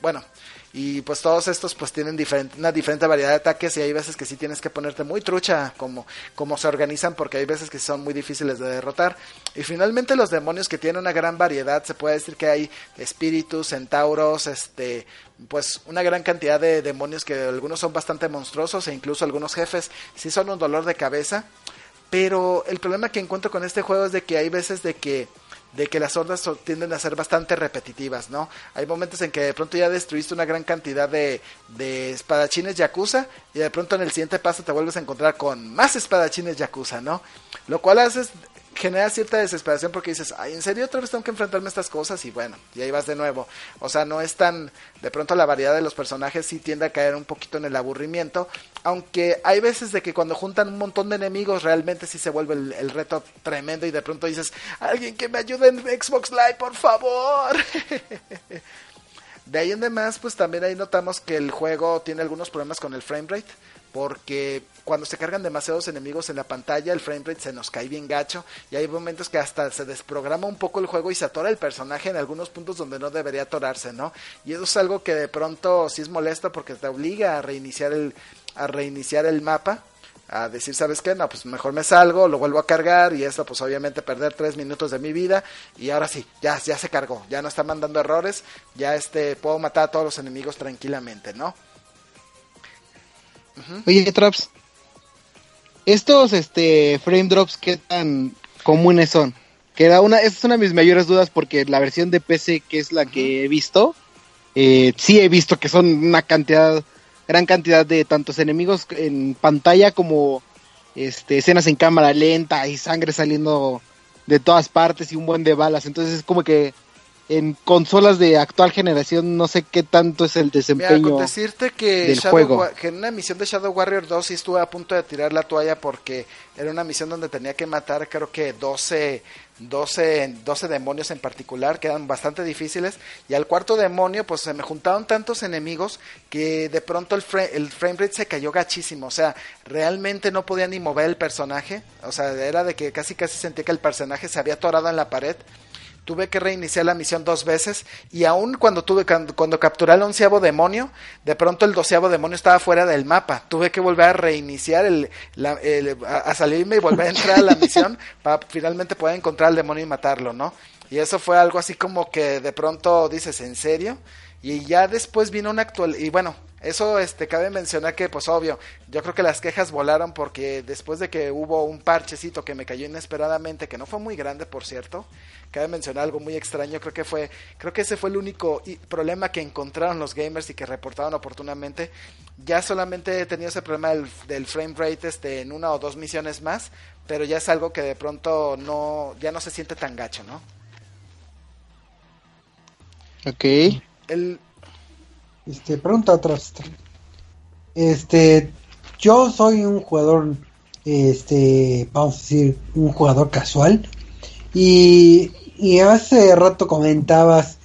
Bueno, y pues todos estos pues tienen una diferente variedad de ataques y hay veces que sí tienes que ponerte muy trucha como, como se organizan porque hay veces que son muy difíciles de derrotar. Y finalmente los demonios que tienen una gran variedad, se puede decir que hay espíritus, centauros, este, pues una gran cantidad de demonios que algunos son bastante monstruosos e incluso algunos jefes sí son un dolor de cabeza. Pero el problema que encuentro con este juego es de que hay veces de que de que las hordas tienden a ser bastante repetitivas, ¿no? Hay momentos en que de pronto ya destruiste una gran cantidad de, de espadachines Yakuza y de pronto en el siguiente paso te vuelves a encontrar con más espadachines Yakuza, ¿no? Lo cual haces genera cierta desesperación porque dices, ay, ¿en serio otra vez tengo que enfrentarme a estas cosas? Y bueno, y ahí vas de nuevo. O sea, no es tan, de pronto la variedad de los personajes sí tiende a caer un poquito en el aburrimiento, aunque hay veces de que cuando juntan un montón de enemigos realmente sí se vuelve el, reto tremendo y de pronto dices, alguien que me ayude en Xbox Live, por favor. De ahí en demás, pues también ahí notamos que el juego tiene algunos problemas con el framerate porque cuando se cargan demasiados enemigos en la pantalla el framerate se nos cae bien gacho y hay momentos que hasta se desprograma un poco el juego y se atora el personaje en algunos puntos donde no debería atorarse, ¿no? Y eso es algo que de pronto sí es molesto porque te obliga a reiniciar el a reiniciar el mapa a decir, ¿sabes qué? No, pues mejor me salgo, lo vuelvo a cargar y eso pues obviamente perder tres minutos de mi vida y ahora sí, ya, ya se cargó, ya no está mandando errores, ya este, puedo matar a todos los enemigos tranquilamente, ¿no? Oye, Traps, estos este, frame drops, ¿qué tan comunes son? Que era una, esa es una de mis mayores dudas porque la versión de PC, que es la que he visto, eh, sí he visto que son una cantidad gran cantidad de tantos enemigos en pantalla como este, escenas en cámara lenta y sangre saliendo de todas partes y un buen de balas. Entonces es como que en consolas de actual generación no sé qué tanto es el desempeño Mira, decirte que, del juego. que en una misión de Shadow Warrior 2 sí estuve a punto de tirar la toalla porque era una misión donde tenía que matar creo que 12 12, 12 demonios en particular, que eran bastante difíciles, y al cuarto demonio pues se me juntaron tantos enemigos que de pronto el, frame, el frame rate se cayó gachísimo, o sea, realmente no podía ni mover el personaje, o sea, era de que casi casi sentía que el personaje se había atorado en la pared, tuve que reiniciar la misión dos veces y aún cuando tuve cuando, capturé al onceavo demonio, de pronto el doceavo demonio estaba fuera del mapa. Tuve que volver a reiniciar el, a, salirme y volver a entrar a la misión para finalmente poder encontrar al demonio y matarlo, ¿no? Y eso fue algo así como que de pronto dices, ¿en serio? Y ya después vino una actual y bueno, eso este cabe mencionar que pues obvio, yo creo que las quejas volaron porque después de que hubo un parchecito que me cayó inesperadamente, que no fue muy grande por cierto, cabe mencionar algo muy extraño, creo que fue creo que ese fue el único problema que encontraron los gamers y que reportaron oportunamente. Ya solamente he tenido ese problema del, frame rate este en una o dos misiones más, pero ya es algo que de pronto no ya no se siente tan gacho, ¿no? Ok. El, este, pregunta otra. Este, yo soy un jugador, este, vamos a decir, un jugador casual. Y, y hace rato comentabas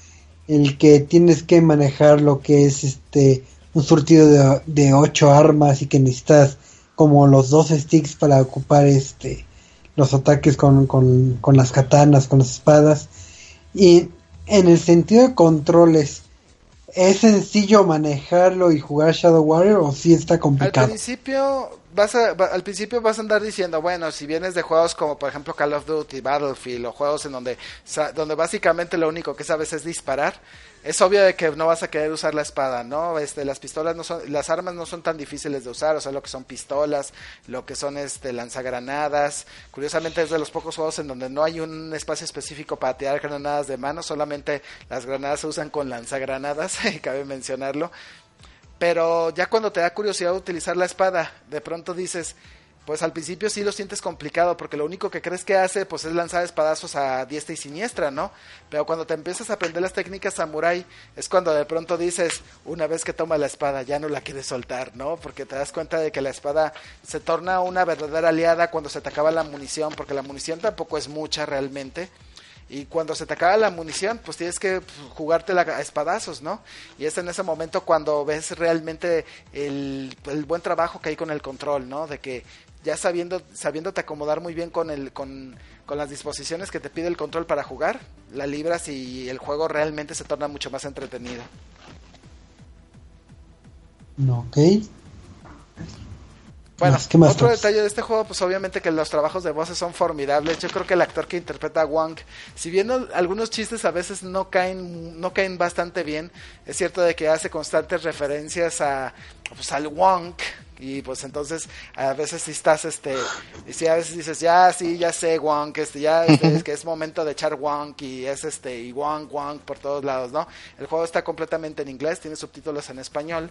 el que tienes que manejar lo que es este un surtido de, de ocho armas y que necesitas como los dos sticks para ocupar este los ataques con, con, con las katanas, con las espadas. Y en el sentido de controles, ¿Es sencillo manejarlo y jugar Shadow Warrior o sí está complicado? Al principio vas a, al principio vas a andar diciendo, bueno, si vienes de juegos como por ejemplo Call of Duty, Battlefield o juegos en donde, donde básicamente lo único que sabes es disparar, es obvio de que no vas a querer usar la espada, ¿no? Este, las pistolas no son, las armas no son tan difíciles de usar, o sea, lo que son pistolas, lo que son este lanzagranadas. Curiosamente es de los pocos juegos en donde no hay un espacio específico para tirar granadas de mano, solamente las granadas se usan con lanzagranadas, cabe mencionarlo. Pero ya cuando te da curiosidad utilizar la espada, de pronto dices, pues al principio sí lo sientes complicado porque lo único que crees que hace pues es lanzar espadazos a diestra y siniestra, ¿no? Pero cuando te empiezas a aprender las técnicas samurai es cuando de pronto dices, una vez que toma la espada ya no la quieres soltar, ¿no? Porque te das cuenta de que la espada se torna una verdadera aliada cuando se te acaba la munición, porque la munición tampoco es mucha realmente. Y cuando se te acaba la munición, pues tienes que jugarte a espadazos, ¿no? Y es en ese momento cuando ves realmente el, el, buen trabajo que hay con el control, ¿no? De que ya sabiendo, sabiéndote acomodar muy bien con, el, con, con las disposiciones que te pide el control para jugar, la libras y el juego realmente se torna mucho más entretenido. Ok. Bueno, otro detalle de este juego, pues obviamente que los trabajos de voces son formidables. Yo creo que el actor que interpreta a Wong, si bien algunos chistes a veces no caen, no caen bastante bien, es cierto de que hace constantes referencias a, pues, al Wong, y pues entonces a veces si estás este y si a veces dices ya sí ya sé Wonk este ya este, es que es momento de echar Wonk y es este y Wonk Wonk por todos lados no el juego está completamente en inglés tiene subtítulos en español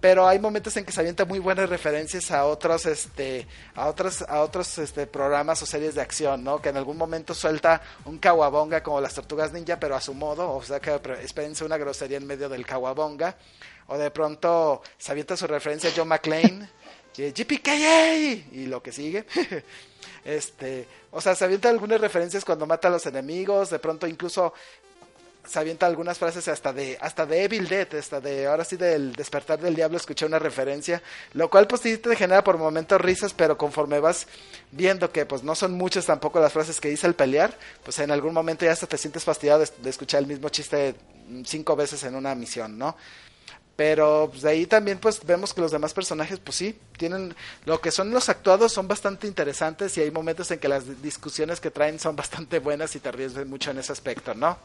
pero hay momentos en que se avienta muy buenas referencias a otros este a otros a otros este programas o series de acción no que en algún momento suelta un kawabonga como las tortugas ninja pero a su modo o sea que espérense una grosería en medio del kawabonga o de pronto se avienta su referencia a John McClane, GPKA y lo que sigue. este, o sea, se avienta algunas referencias cuando mata a los enemigos, de pronto incluso se avienta algunas frases hasta de hasta de Evil Dead, hasta de ahora sí del despertar del diablo escuché una referencia, lo cual pues sí te genera por momentos risas, pero conforme vas viendo que pues no son muchas tampoco las frases que dice al pelear, pues en algún momento ya hasta te sientes fastidiado de escuchar el mismo chiste cinco veces en una misión, ¿no? Pero pues, de ahí también pues vemos que los demás personajes pues sí, tienen lo que son los actuados son bastante interesantes y hay momentos en que las discusiones que traen son bastante buenas y te ríes mucho en ese aspecto, ¿no?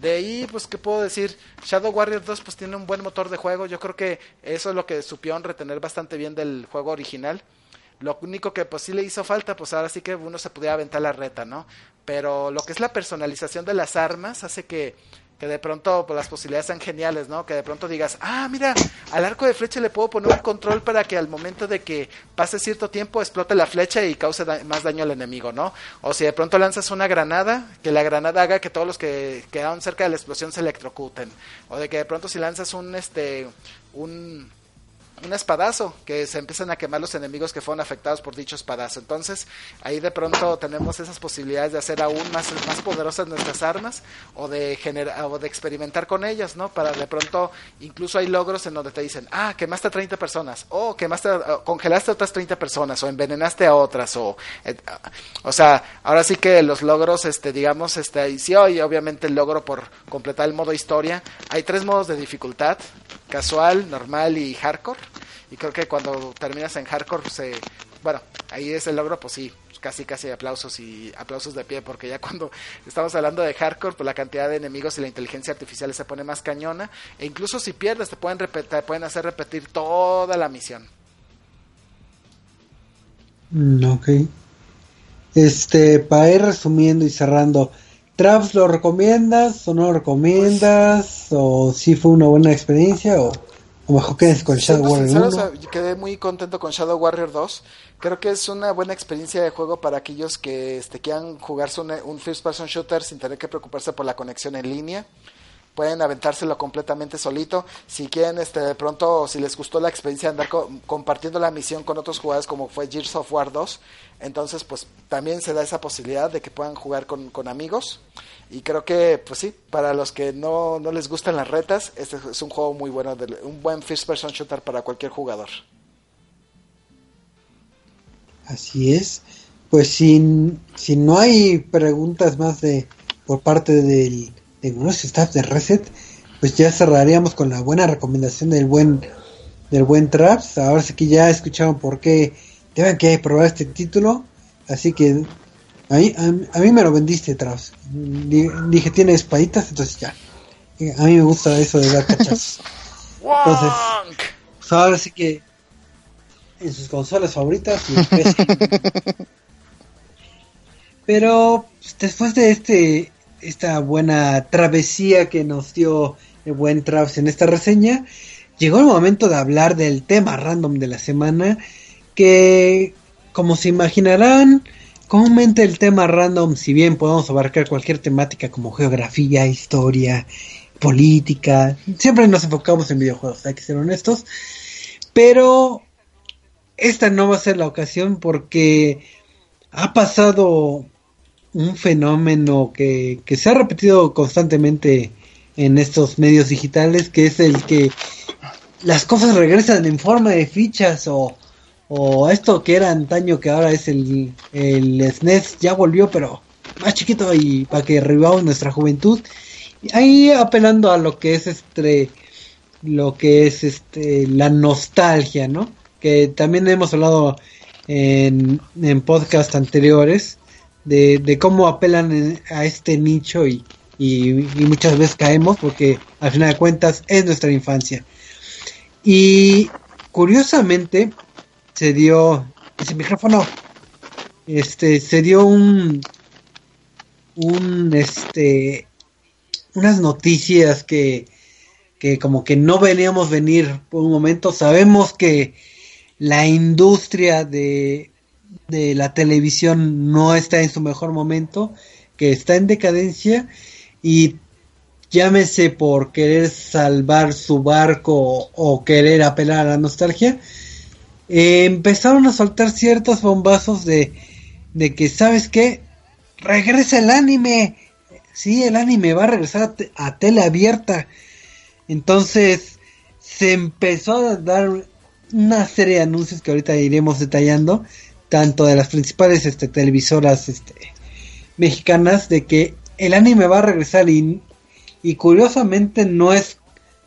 De ahí, pues, ¿qué puedo decir? Shadow Warrior 2, pues, tiene un buen motor de juego. Yo creo que eso es lo que supieron retener bastante bien del juego original. Lo único que, pues, sí le hizo falta, pues, ahora sí que uno se pudiera aventar la reta, ¿no? Pero lo que es la personalización de las armas hace que que de pronto pues, las posibilidades sean geniales, ¿no? Que de pronto digas, ah, mira, al arco de flecha le puedo poner un control para que al momento de que pase cierto tiempo explote la flecha y cause más daño al enemigo, ¿no? O si de pronto lanzas una granada, que la granada haga que todos los que quedaron cerca de la explosión se electrocuten. O de que de pronto si lanzas un, este, un un espadazo, que se empiezan a quemar los enemigos que fueron afectados por dicho espadazo. Entonces, ahí de pronto tenemos esas posibilidades de hacer aún más, más poderosas nuestras armas o de generar o de experimentar con ellas, ¿no? Para de pronto, incluso hay logros en donde te dicen, ah, quemaste a 30 personas, o quemaste, congelaste a otras 30 personas, o envenenaste a otras, o, o sea, ahora sí que los logros, este, digamos, este, y sí, hoy obviamente el logro por completar el modo historia, hay tres modos de dificultad, casual, normal y hardcore. Y creo que cuando terminas en hardcore, se, bueno, ahí es el logro, pues sí, casi casi aplausos y aplausos de pie, porque ya cuando estamos hablando de hardcore, pues la cantidad de enemigos y la inteligencia artificial se pone más cañona, e incluso si pierdes te pueden, repetir, pueden hacer repetir toda la misión. Mm, ok. Este, para ir resumiendo y cerrando, Traps, ¿lo recomiendas o no lo recomiendas? ¿O si fue una buena experiencia? ¿O, mejor quedes con Shadow Warrior 1? quedé muy contento con Shadow Warrior 2. Creo que es una buena experiencia de juego para aquellos que este, quieran jugarse un, un first person shooter sin tener que preocuparse por la conexión en línea pueden aventárselo completamente solito. Si quieren, este, de pronto, si les gustó la experiencia de andar compartiendo la misión con otros jugadores como fue Gears of War 2, entonces pues también se da esa posibilidad de que puedan jugar con, amigos. Y creo que, pues sí, para los que no, no les gustan las retas, este es un juego muy bueno, un buen first person shooter para cualquier jugador. Así es. Pues si, si no hay preguntas más de por parte del de nuestro staff de Reset, pues ya cerraríamos con la buena recomendación del buen del buen Traps. Ahora sí que ya escucharon por qué deben que probar este título. Así que a mí, a, mí me lo vendiste, Traps. Dije, tiene espaditas, entonces ya. A mí me gusta eso de dar cachazos. Entonces, pues ahora sí que en sus consolas favoritas. Pero pues, después de este esta buena travesía que nos dio el buen Travis en esta reseña, llegó el momento de hablar del tema random de la semana, que como se imaginarán, comúnmente el tema random, si bien podemos abarcar cualquier temática como geografía, historia, política, siempre nos enfocamos en videojuegos, hay que ser honestos, pero esta no va a ser la ocasión porque ha pasado un fenómeno que, se ha repetido constantemente en estos medios digitales, que es el que las cosas regresan en forma de fichas o, o esto que era antaño que ahora es el, el SNES ya volvió pero más chiquito y para que revivamos nuestra juventud. Ahí apelando a lo que es este lo que es este la nostalgia no que también hemos hablado en, en podcast anteriores de, cómo apelan a este nicho y, muchas veces caemos porque al final de cuentas es nuestra infancia. Y curiosamente se dio ese micrófono este se dio un un este unas noticias que que como que no veníamos venir por un momento sabemos que la industria de de la televisión no está en su mejor momento, que está en decadencia y llámese por querer salvar su barco o, querer apelar a la nostalgia, eh, empezaron a soltar ciertos bombazos de, de que, ¿sabes qué? Regresa el anime. Sí, el anime va a regresar a, a tele abierta. Entonces se empezó a dar una serie de anuncios que ahorita iremos detallando tanto de las principales este, televisoras este, mexicanas de que el anime va a regresar y, y curiosamente no es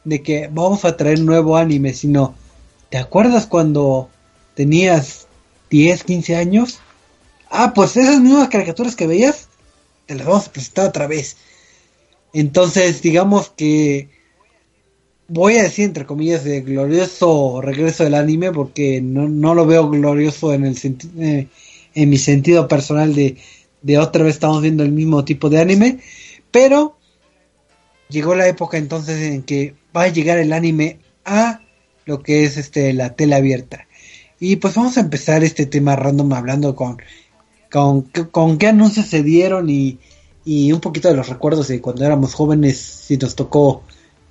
de que vamos a traer nuevo anime, sino, ¿te acuerdas cuando tenías 10, 15 años? Ah, pues esas mismas caricaturas que veías, te las vamos a presentar otra vez. Entonces, digamos que voy a decir entre comillas de glorioso regreso del anime porque no, no lo veo glorioso en el eh, en mi sentido personal de, de otra vez estamos viendo el mismo tipo de anime, pero llegó la época entonces en que va a llegar el anime a lo que es este la tela abierta. Y pues vamos a empezar este tema random hablando con, con, con qué anuncios se dieron y, y un poquito de los recuerdos de cuando éramos jóvenes, si nos tocó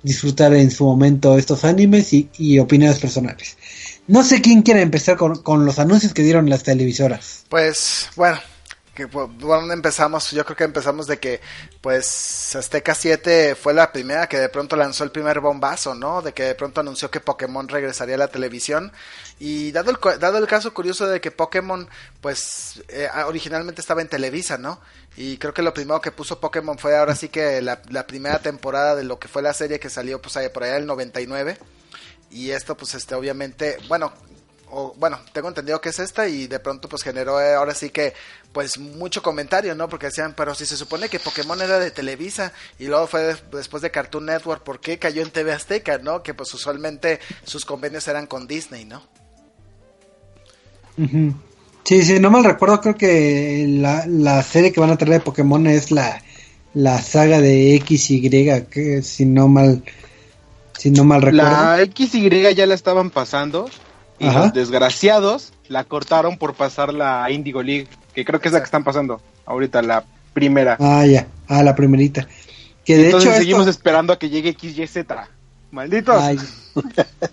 disfrutar en su momento estos animes y, y opiniones personales. No sé quién quiere empezar con, con, los anuncios que dieron las televisoras. Pues bueno, que bueno, empezamos, yo creo que empezamos de que pues Azteca 7 fue la primera que de pronto lanzó el primer bombazo, ¿no? De que de pronto anunció que Pokémon regresaría a la televisión y dado el, dado el caso curioso de que Pokémon pues eh, originalmente estaba en Televisa, ¿no? Y creo que lo primero que puso Pokémon fue ahora sí que la, primera temporada de lo que fue la serie que salió pues por allá el 99 y esto pues este obviamente, bueno, bueno, tengo entendido que es esta y de pronto pues generó eh, ahora sí que pues mucho comentario, ¿no? Porque decían, pero si se supone que Pokémon era de Televisa y luego fue después de Cartoon Network, ¿por qué cayó en TV Azteca, no? Que pues usualmente sus convenios eran con Disney, ¿no? Sí, sí, no mal recuerdo, creo que la, la serie que van a traer de Pokémon es la, la saga de XY, que si no mal si no mal recuerdo. La XY ya la estaban pasando y los desgraciados la cortaron por pasar la Indigo League, que creo que es la que están pasando ahorita, la primera. Ah, ya, ah, la primerita. Que de Entonces hecho seguimos esperando a que llegue XYZ. Malditos.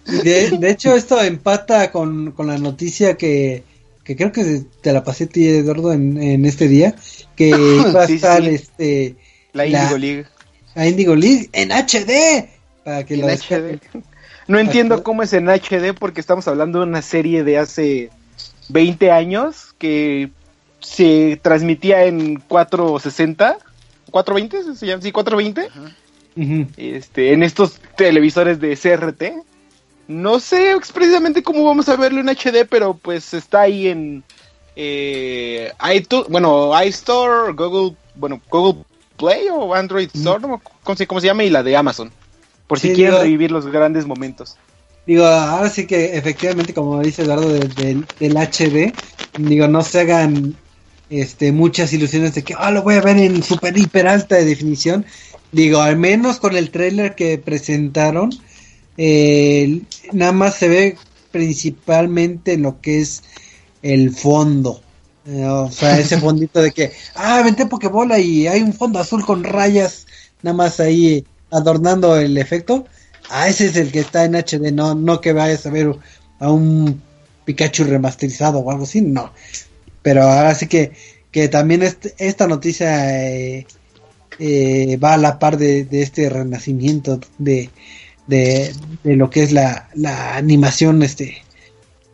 de, hecho esto empata con, con la noticia que, que creo que te la pasé ti Eduardo en, en este día, que va a estar este la Indigo League. La Indigo League en HD. Para que en lo HD. No entiendo cómo es en HD porque estamos hablando de una serie de hace 20 años que se transmitía en 460, 420, se llama, sí, 420. Uh -huh. Este, en estos televisores de CRT. No sé precisamente cómo vamos a verlo en HD, pero pues está ahí en eh, iTunes, bueno, iStore, Google, bueno, Google Play o Android Store, uh -huh. ¿cómo, se, ¿cómo se llama? Y la de Amazon. Por si quieren digo, revivir los grandes momentos. Digo, ahora sí que efectivamente, como dice Eduardo, de, de, del HD, digo, no se hagan este, muchas ilusiones de que, ah, lo voy a ver en super, hiper alta de definición. Digo, al menos con el trailer que presentaron, eh, nada más se ve principalmente lo que es el fondo. Eh, o sea, ese fondito de que, ah, vente Pokébola y hay un fondo azul con rayas, nada más ahí adornando el efecto. Ah, ese es el que está en HD, no, no que vayas a ver a un Pikachu remasterizado o algo así, no. Pero ahora sí que, que también este, esta noticia eh, eh, va a la par de, de este renacimiento de, de, de, lo que es la, la animación este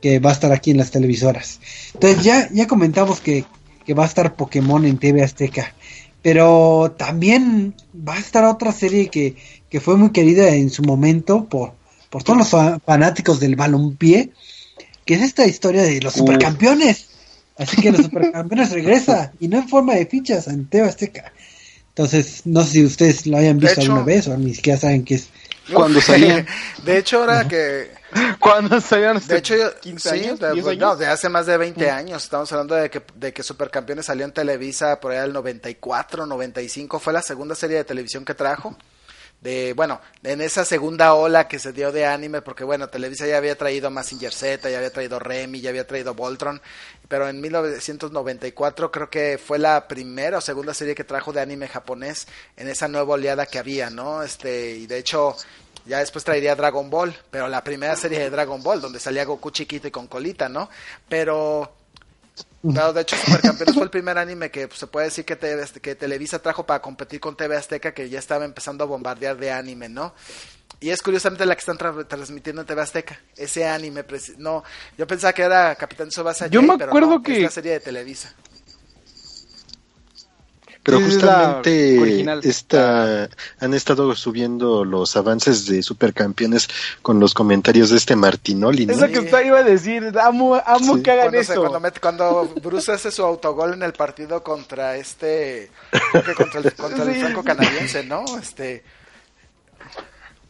que va a estar aquí en las televisoras. Entonces ya, ya comentamos que, que va a estar Pokémon en TV Azteca. Pero también va a estar otra serie que, que fue muy querida en su momento por, por todos los fanáticos del balompié, que es esta historia de los supercampeones. Así que los supercampeones regresa y no en forma de fichas en TV Azteca. Entonces, no sé si ustedes lo hayan visto hecho, alguna vez o ni siquiera saben qué es. Cuando salían. De hecho, ahora que cuando salieron de hecho, 15 sí, años, de, años? No, de hace más de 20 años. Estamos hablando de que, de que Supercampeones salió en Televisa por allá del 94, 95. Fue la segunda serie de televisión que trajo. De, bueno, en esa segunda ola que se dio de anime, porque bueno, Televisa ya había traído Massinger Z, ya había traído Remy, ya había traído Voltron, pero en 1994 creo que fue la primera o segunda serie que trajo de anime japonés en esa nueva oleada que había, ¿no? Este, y de hecho, ya después traería Dragon Ball, pero la primera serie de Dragon Ball, donde salía Goku chiquito y con colita, ¿no? Pero, claro, de hecho Supercampeones fue el primer anime que pues, se puede decir que, te, que Televisa trajo para competir con TV Azteca, que ya estaba empezando a bombardear de anime, ¿no? Y es curiosamente la que están tra transmitiendo en TV Azteca, ese anime, no, yo pensaba que era Capitán Tsubasa yo me pero acuerdo no, que es la serie de Televisa. Pero es justamente esta, han estado subiendo los avances de Supercampeones con los comentarios de este Martinoli, ¿no? Es lo que usted iba a decir. Amo, amo Sí. que hagan Cuando, se- eso. cuando, Bruce hace su autogol en el partido contra este contra el, contra el Sí, franco canadiense, ¿no? Este,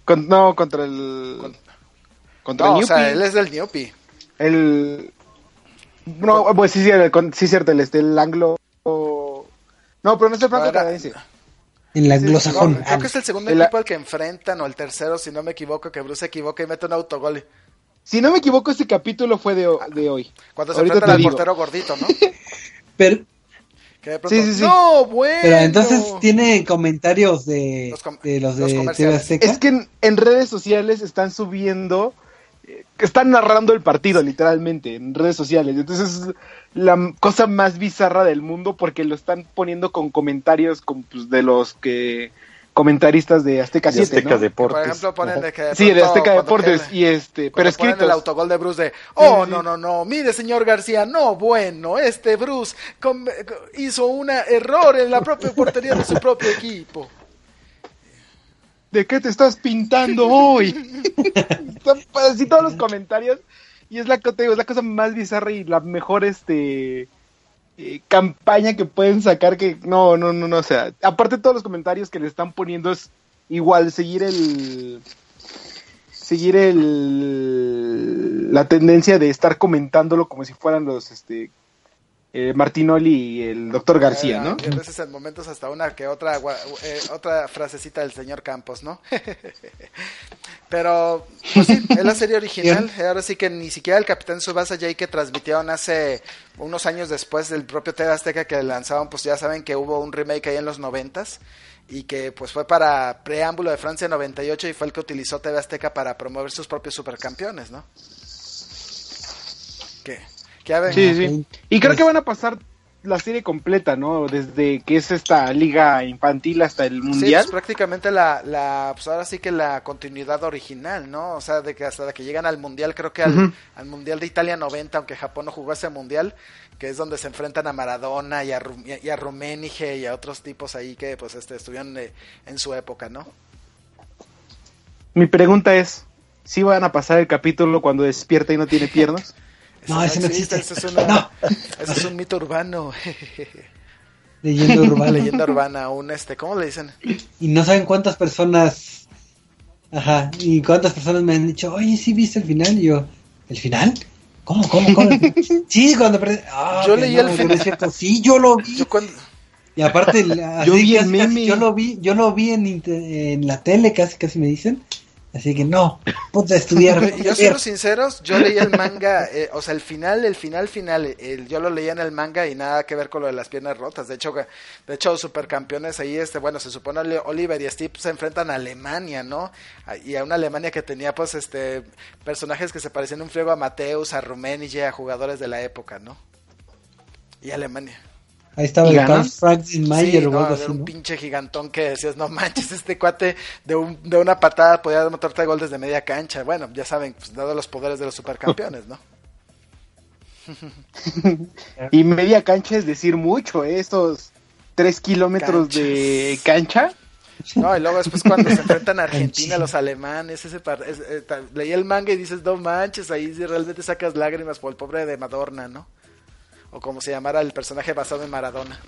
Con- no, contra el. Con- contra no, el o sea, él es del Newpie. El. No, pues sí, sí, el, sí, cierto, el, este, el anglo. No, pero no es el franco Ahora- canadiense. En la Sí, No, anglosajón. creo que es el segundo El- equipo al que enfrentan o el tercero, si no me equivoco, que Bruce se equivoca y mete un autogol. Si no me equivoco, este capítulo fue de, de hoy. Cuando se Ahorita enfrentan al digo. portero gordito, ¿no? Pero, Que de pronto, Sí, sí, sí. no, bueno. pero entonces tiene comentarios de Los com- de los los de TV comerciales. Azteca. Es que en, en redes sociales están subiendo, que están narrando el partido literalmente en redes sociales. Entonces es la cosa más bizarra del mundo porque lo están poniendo con comentarios con, pues, de los que comentaristas de Azteca De 7, Azteca ¿no? Que, Deportes. por ejemplo, ponen de que de Sí, de Azteca Deportes y este, pero escritos. el autogol de Bruce de, oh, sí, no, sí. no, no, mire, señor García, no, bueno, este Bruce com- hizo un error en la propia portería de su propio equipo. ¿De qué te estás pintando hoy? Pues, así todos los comentarios. Y es la, te digo, es la cosa más bizarra y la mejor este eh, campaña que pueden sacar que no, no, no, no, o sea, aparte todos los comentarios que le están poniendo es igual seguir el seguir el la tendencia de estar comentándolo como si fueran los este eh, Martinoli y el doctor García, ¿no? Y a veces en momentos hasta una que otra eh, otra frasecita del señor Campos, ¿no? Pero, pues sí, es la serie original. Ahora sí que ni siquiera el Capitán Subasa Jay que transmitieron hace unos años después del propio TV Azteca que lanzaban, pues ya saben que hubo un remake ahí en los noventas y que pues fue para preámbulo de Francia 98 y fue el que utilizó TV Azteca para promover sus propios supercampeones, ¿no? ¿Qué? ¿Qué ha Sí, sí. Y creo que van a pasar la serie completa, ¿no? Desde que es esta liga infantil hasta el Sí, mundial. pues prácticamente la, la, pues ahora sí que la continuidad original, ¿no? O sea, de que hasta que llegan al mundial, creo que al, al mundial de Italia 90, aunque Japón no jugó ese mundial, que es donde se enfrentan a Maradona y a, Ru- y a Rummenigge y a otros tipos ahí que pues este estuvieron eh, en su época, ¿no? Mi pregunta es, ¿si van a pasar el capítulo cuando despierta y no tiene piernas? No, ese no existe. Ese es, una- No. ese es un mito urbano, Leyenda urbana. leyenda urbana, un este, ¿cómo le dicen? Y no saben cuántas personas. Ajá. Y cuántas personas me han dicho, oye, ¿sí viste el final? Y yo, ¿el final? ¿Cómo, cómo, cómo? sí, cuando. Ah, Yo leí no, el final. cierto. Sí, yo lo vi. Yo cuando, Y aparte, Yo vi el casi, casi, yo lo vi, yo lo vi en, en la tele, casi, casi me dicen. Así que no, puta, estudiar. Y yo siendo sinceros, yo leí el manga, eh, o sea, el final, el final, final, el, yo lo leía en el manga y nada que ver con lo de las piernas rotas. De hecho, de hecho, supercampeones ahí, este, bueno, se supone Oli- Oliver y Steve se enfrentan a Alemania, ¿no? A- Y a una Alemania que tenía, pues, este, personajes que se parecían un friego a Mateus, a Rummenigge, a jugadores de la época, ¿no? Y Alemania. Ahí estaba ¿Y el? Carl Franklin Mayer Sí, o no, algo era así, un ¿no? pinche gigantón que decías, no manches, este cuate de, un, de una patada podía meterte gol desde media cancha. Bueno, ya saben, pues dado los poderes de los supercampeones, ¿no? Y media cancha es decir mucho, ¿eh? Estos tres kilómetros de cancha. No, y luego después cuando se enfrentan a Argentina, los alemanes, ese par- es- eh, leí el manga y dices, no manches, ahí sí realmente sacas lágrimas por el pobre de Madonna, ¿no? O como se llamara el personaje basado en Maradona.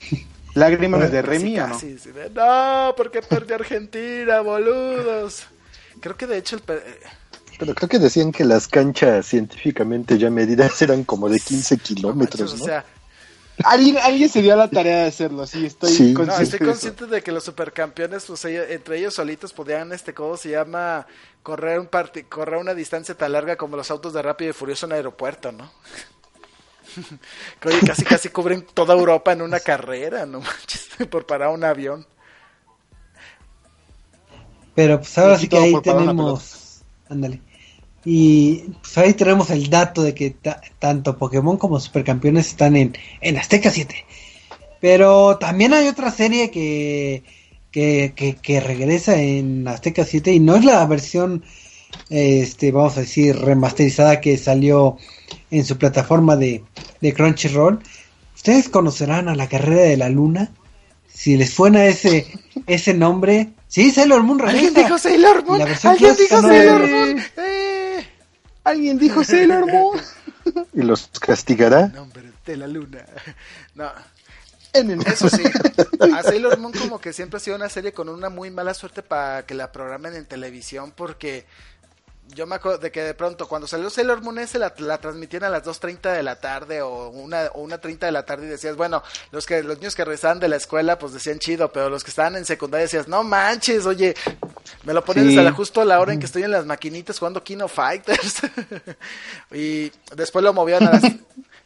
Lágrimas de Remy, ¿o no? sí, no, porque perdió Argentina, boludos. Creo que de hecho el... per- eh, Pero creo que decían que las canchas científicamente ya medidas eran como de 15 kilómetros, o ¿no? sea, Alguien, alguien se dio a la tarea de hacerlo, sí, estoy Sí. No, consciente. estoy consciente de que los supercampeones, pues ellos- entre ellos solitos podían, este, ¿cómo se llama? Correr un parti- correr una distancia tan larga como los autos de Rápido y Furioso en aeropuerto, ¿no? que oye, casi casi cubren toda Europa en una carrera, no manches, por parar un avión. Pero pues ahora Sí, sí que ahí tenemos. Ándale. Y pues ahí tenemos el dato de que ta- tanto Pokémon como Supercampeones están en, en Azteca 7. Pero también hay otra serie que, que, que, que regresa en Azteca 7 y no es la versión, este, vamos a decir, remasterizada que salió en su plataforma de, de Crunchyroll, ¿Ustedes conocerán a la carrera de la luna? Si les suena ese, ese nombre. Sí, Sailor Moon ¿Alguien regresa. dijo Sailor Moon? ¿Alguien dijo Sailor Moon? ¡Eh! Alguien dijo Sailor Moon. ¿Y los castigará? Nombre de la luna. No, En el- eso sí. A Sailor Moon como que siempre ha sido una serie con una muy mala suerte para que la programen en televisión porque yo me acuerdo de que de pronto cuando salió Sailor Moon ese la, la transmitían a las 2.30 de la tarde o una o una 30 de la tarde y decías, bueno, los que los niños que regresaban de la escuela pues decían chido, pero los que estaban en secundaria decías, no manches, oye, me lo ponen Sí. desde la- justo a la hora en que estoy en las maquinitas jugando Kino Fighters. y después lo movieron a las...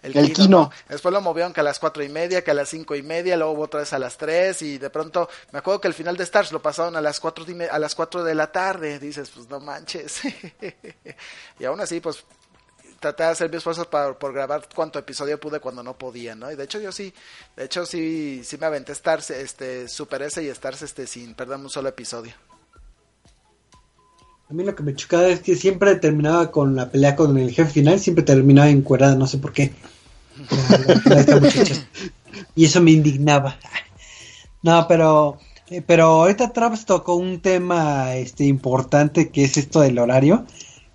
El, El Kino, Kino. ¿no? Después lo movieron que a las cuatro y media, que a las cinco y media, luego otra vez a las tres y de pronto me acuerdo que el final de Stars lo pasaron a las cuatro a las cuatro de la tarde. Dices, pues no manches. y aún así, pues traté de hacer mis esfuerzos para, por grabar cuánto episodio pude cuando no podía, ¿no? Y de hecho yo sí, de hecho sí, sí me aventé Stars, este, Super S y Stars, este, sin perderme un solo episodio. A mí lo que me chocaba es que siempre terminaba con la pelea con el jefe final, siempre terminaba encuerada, no sé por qué. La- la. Y eso me indignaba. No, pero eh, pero ahorita Travis tocó un tema este importante que es esto del horario,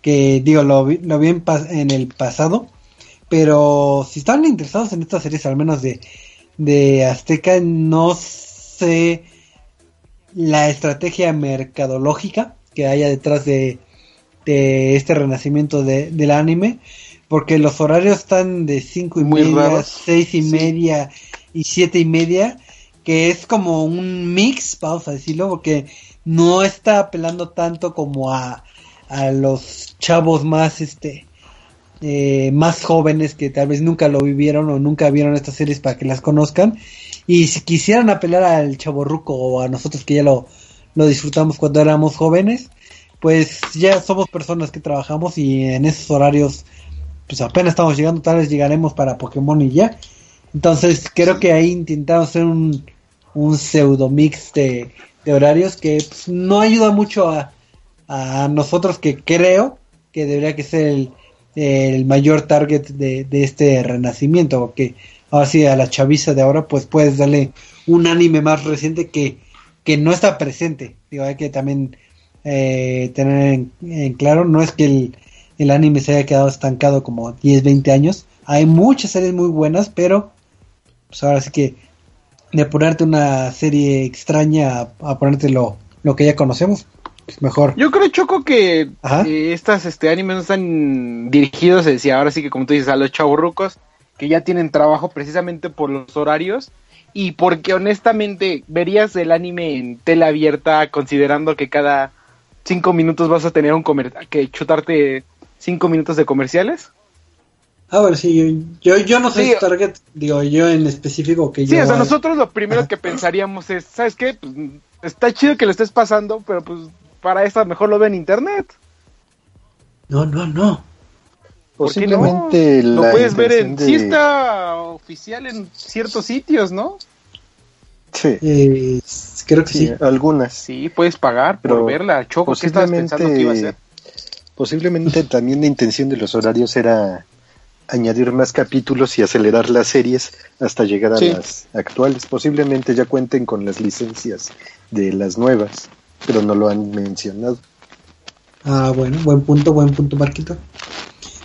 que digo, lo vi, lo vi en, en el pasado, pero si están interesados en estas series, al menos de, de Azteca, no sé la estrategia mercadológica que haya detrás de, de este renacimiento de- del anime, porque los horarios están de cinco y Muy media, raros. seis y Sí. media y siete y media, que es como un mix, vamos a decirlo, porque no está apelando tanto como a, a los chavos más este eh, más jóvenes que tal vez nunca lo vivieron o nunca vieron estas series para que las conozcan y si quisieran apelar al chaborruco o a nosotros que ya lo, lo disfrutamos cuando éramos jóvenes pues ya somos personas que trabajamos y en esos horarios pues apenas estamos llegando tal vez llegaremos para Pokémon y ya. Entonces creo que ahí intentamos hacer un, un pseudo mix de, de horarios que pues, no ayuda mucho a, a nosotros que creo que debería que ser el, el mayor target de, de este renacimiento, porque ahora sí a la chaviza de ahora pues puedes darle un anime más reciente que, que no está presente. Digo, hay que también eh, tener en, en claro, no es que el, el anime se haya quedado estancado como 10, 20 años, hay muchas series muy buenas, pero pues ahora sí que de ponerte una serie extraña a, a ponerte lo, lo que ya conocemos, pues mejor. Yo creo, Choco, que eh, estas este, animes no están dirigidos, decir, ahora sí que como tú dices, a los chaburrucos que ya tienen trabajo precisamente por los horarios y porque honestamente verías el anime en tela abierta considerando que cada cinco minutos vas a tener un comer que chutarte cinco minutos de comerciales. Ah, bueno, sí, yo, yo, no soy Sí. target, digo, yo en específico que Sí, yo... o sea, nosotros lo primero que pensaríamos es, ¿sabes qué? Pues, está chido que lo estés pasando, pero pues para eso mejor lo ve en internet. No, no, no. ¿Por Posiblemente no? Lo la puedes ver en... intención Sí de- está oficial en ciertos sitios, ¿no? Sí, Eh, creo que sí, sí. algunas. Sí, puedes pagar por Pero verla. Choco, ¿qué estabas pensando que iba a hacer? Posiblemente también la intención de los horarios era añadir más capítulos y acelerar las series hasta llegar a Sí. las actuales. Posiblemente ya cuenten con las licencias de las nuevas, pero no lo han mencionado. Ah, bueno, buen punto, buen punto, Marquito.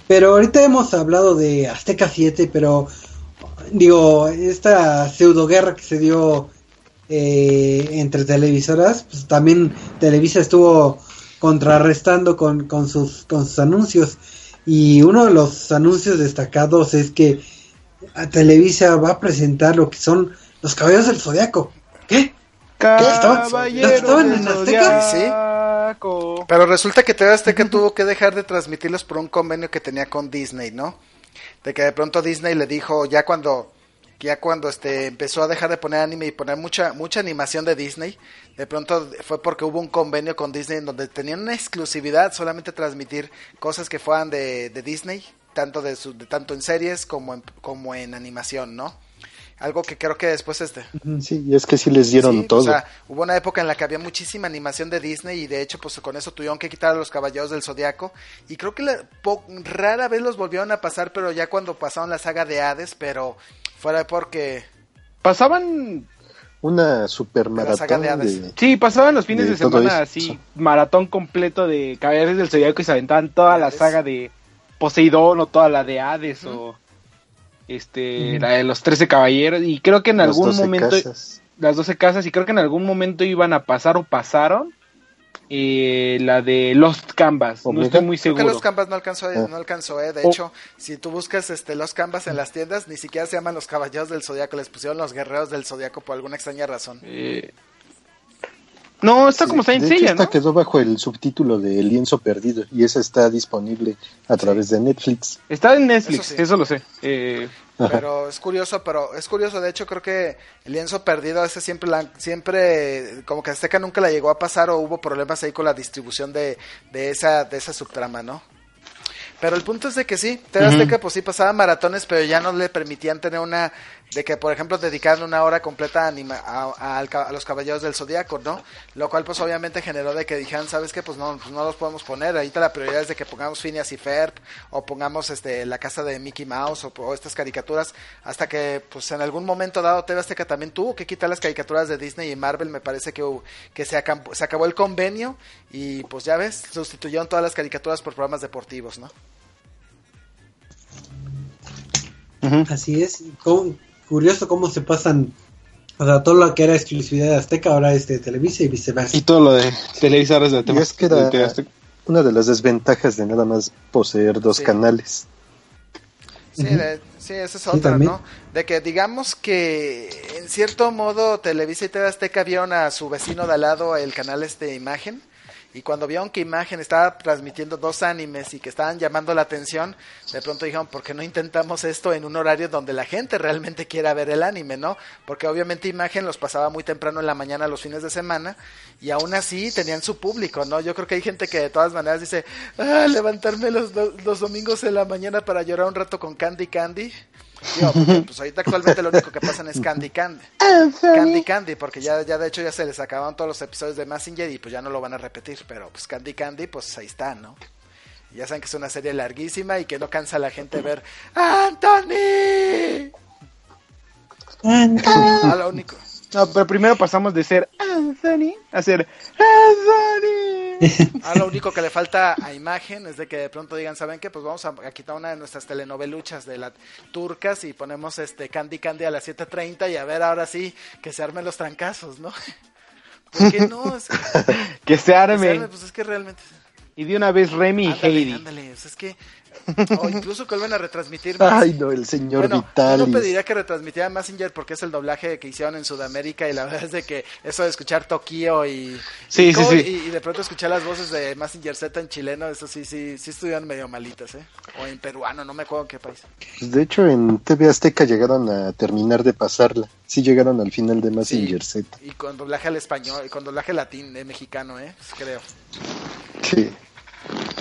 Pero ahorita hemos hablado de Azteca 7, pero digo, esta pseudo guerra que se dio eh, entre televisoras, pues también Televisa estuvo contrarrestando con, con, sus, con sus anuncios. Y uno de los anuncios destacados es que a Televisa va a presentar lo que son los caballeros del zodiaco. ¿Qué? Caballero estaban en Azteca? Pero resulta que TV Azteca tuvo que dejar de transmitirlos por un convenio que tenía con Disney, ¿no? De que de pronto Disney le dijo, ya cuando ya cuando este empezó a dejar de poner anime y poner mucha mucha animación de Disney, de pronto fue porque hubo un convenio con Disney en donde tenían una exclusividad solamente transmitir cosas que fueran de, de Disney, tanto de, su, de tanto en series como en, como en animación, ¿no? Algo que creo que después este Sí, y es que sí les dieron Sí, todo. O sea, hubo una época en la que había muchísima animación de Disney y de hecho pues con eso tuvieron que quitar a los caballeros del zodiaco y creo que la, po- rara vez los volvieron a pasar, pero ya cuando pasaron la saga de Hades, pero Fuera porque Pasaban, Una super la saga maratón de Hades. de... sí, pasaban los fines De semana eso. así, maratón completo de Caballeros del Zodiaco y se aventaban toda la saga de Poseidón o toda la de Hades o este, la de los 13 caballeros y creo que en algún 12 momento casas. las 12 casas y creo que en algún momento iban a pasar o pasaron eh, la de Lost Canvas, no estoy muy Creo que seguro. los Canvas no alcanzó, Ah. no alcanzó, eh. De Oh. hecho, si tú buscas este los Canvas en las tiendas, ni siquiera se llaman los Caballeros del Zodiaco, les pusieron los Guerreros del Zodiaco por alguna extraña razón. Eh, no, está como de hecho, Seiya, esta ¿no? quedó bajo el subtítulo de El lienzo perdido y esa está disponible a través de Netflix. Está en Netflix, Eso lo sé. Eh. Pero es curioso, pero es curioso, de hecho creo que el lienzo perdido ese siempre la- siempre como que Azteca nunca la llegó a pasar o hubo problemas ahí con la distribución de, de esa de esa subtrama, ¿no? Pero el punto es de que sí, TV. Azteca pues sí pasaba maratones, pero ya no le permitían tener una, de que por ejemplo dedicaran una hora completa a, anima- a, a- a los Caballeros del Zodíaco, ¿no? Lo cual pues obviamente generó de que dijeran, ¿sabes qué? Pues no, pues no los podemos poner, ahorita la prioridad es de que pongamos Phineas y Ferb, o pongamos este la casa de Mickey Mouse, o, o estas caricaturas, hasta que pues en algún momento dado TV Azteca también tuvo que quitar las caricaturas de Disney y Marvel, me parece que, que se, acabó, se acabó el convenio, y pues ya ves, sustituyeron todas las caricaturas por programas deportivos, ¿no? Así es. Cómo- curioso cómo se pasan. O sea, todo lo que era exclusividad de Azteca ahora es de Televisa y viceversa. Y todo lo de Televisa ahora es tema. Y es que era de Azteca. una de las desventajas de nada más poseer dos Sí. canales. Sí, de- sí, esa es otra. ¿no? De que digamos que en cierto modo Televisa y TV Azteca vieron a su vecino de al lado el canal este Imagen y cuando vieron que Imagen estaba transmitiendo dos animes y que estaban llamando la atención, de pronto dijeron, ¿por qué no intentamos esto en un horario donde la gente realmente quiera ver el anime, no? Porque obviamente Imagen los pasaba muy temprano en la mañana los fines de semana y aún así tenían su público, ¿no? Yo creo que hay gente que de todas maneras dice, ah, levantarme los, los domingos en la mañana para llorar un rato con Candy Candy. Digo, porque, pues ahorita actualmente lo único que pasan es Candy Candy. Candy Candy, porque ya, ya de hecho ya se les acabaron todos los episodios de Messenger y pues ya no lo van a repetir, pero pues Candy Candy, pues ahí está, ¿no? Ya saben que es una serie larguísima y que no cansa a la gente ver ¡Anthony! Ah, lo único. No, pero primero pasamos de ser Anthony a ser Anthony. Ah, lo único que le falta a imagen es de que de pronto digan, ¿saben qué? Pues vamos a, a quitar una de nuestras telenoveluchas de las turcas y ponemos este Candy Candy a las 7.30 y a ver ahora sí que se armen los trancazos, ¿no? ¿Por qué no? Que se que se arme. pues es que realmente... Y de una vez Remy y Heidi. ándale, o sea, es que... O incluso que vuelvan a retransmitir más. Ay, no, el señor Bueno, yo no pediría que retransmitieran Messenger porque es el doblaje que hicieron en Sudamérica y la verdad es de que eso de escuchar Tokio y, Sí, y, sí, co- sí. y- y de pronto escuchar las voces de Messenger Z en chileno, eso sí, sí, sí estuvieron medio malitas, ¿eh? O en peruano, no me acuerdo en qué país. Pues, de hecho, en TV Azteca llegaron a terminar de pasarla. Sí llegaron al final de Massinger Sí. Z. Y con doblaje al español, y con doblaje latín, eh, mexicano, ¿eh? Pues creo. Sí.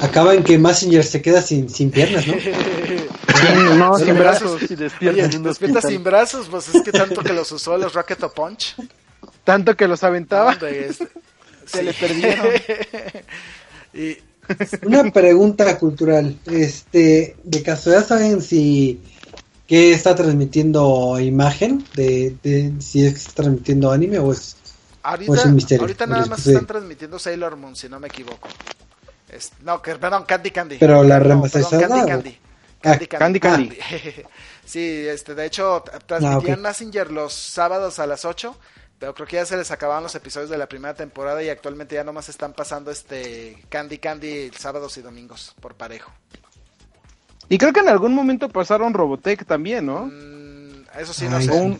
Acaba en que Messenger se queda sin, sin piernas, ¿no? No, Sin sin brazos. brazos. Y despierta Oye, despierta sin brazos, pues es que tanto que los usó los Rocket o Punch. Tanto que los aventaba. Este- Se sí. le perdieron. y Una pregunta cultural. Este, de casualidad saben si qué está transmitiendo imagen de, de si es que está transmitiendo anime o es Ahorita, O es un misterio, ahorita nada más están transmitiendo Sailor Moon, si no me equivoco. Es- no, que, perdón, Candy Candy. Pero la No, remasterizada, perdón, Candy. Candy. Ah, Candy Candy. Candy sí, este, de hecho, transmitían Ah. Messenger los sábados a las 8, pero creo que ya se les acababan los episodios de la primera temporada y actualmente ya nomás están pasando este Candy Candy sábados y domingos por parejo. Y creo que en algún momento pasaron Robotech también, ¿no? Mm, eso sí, no Ay, sé. O, un-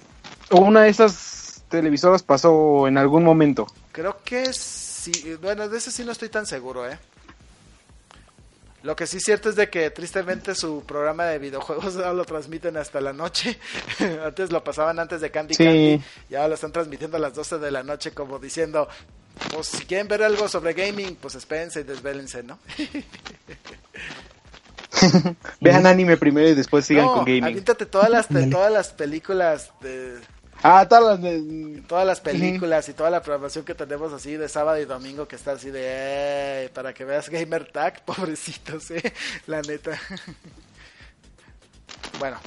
o una de esas televisoras pasó en algún momento. Creo que sí. Bueno, de ese sí no estoy tan seguro, ¿eh? Lo que sí es cierto es de que tristemente su programa de videojuegos ahora lo transmiten hasta la noche. antes lo pasaban antes de Candy Sí. Candy y ahora lo están transmitiendo a las 12 de la noche como diciendo, pues si quieren ver algo sobre gaming, pues espérense y desvélense, ¿no? Vean anime primero y después sigan no, con gaming. aviéntate todas las, todas las películas de, Ah, todas las de... todas las películas y toda la programación que tenemos así de sábado y domingo que está así de para que veas Gamer Tag, pobrecitos, eh, la neta. bueno,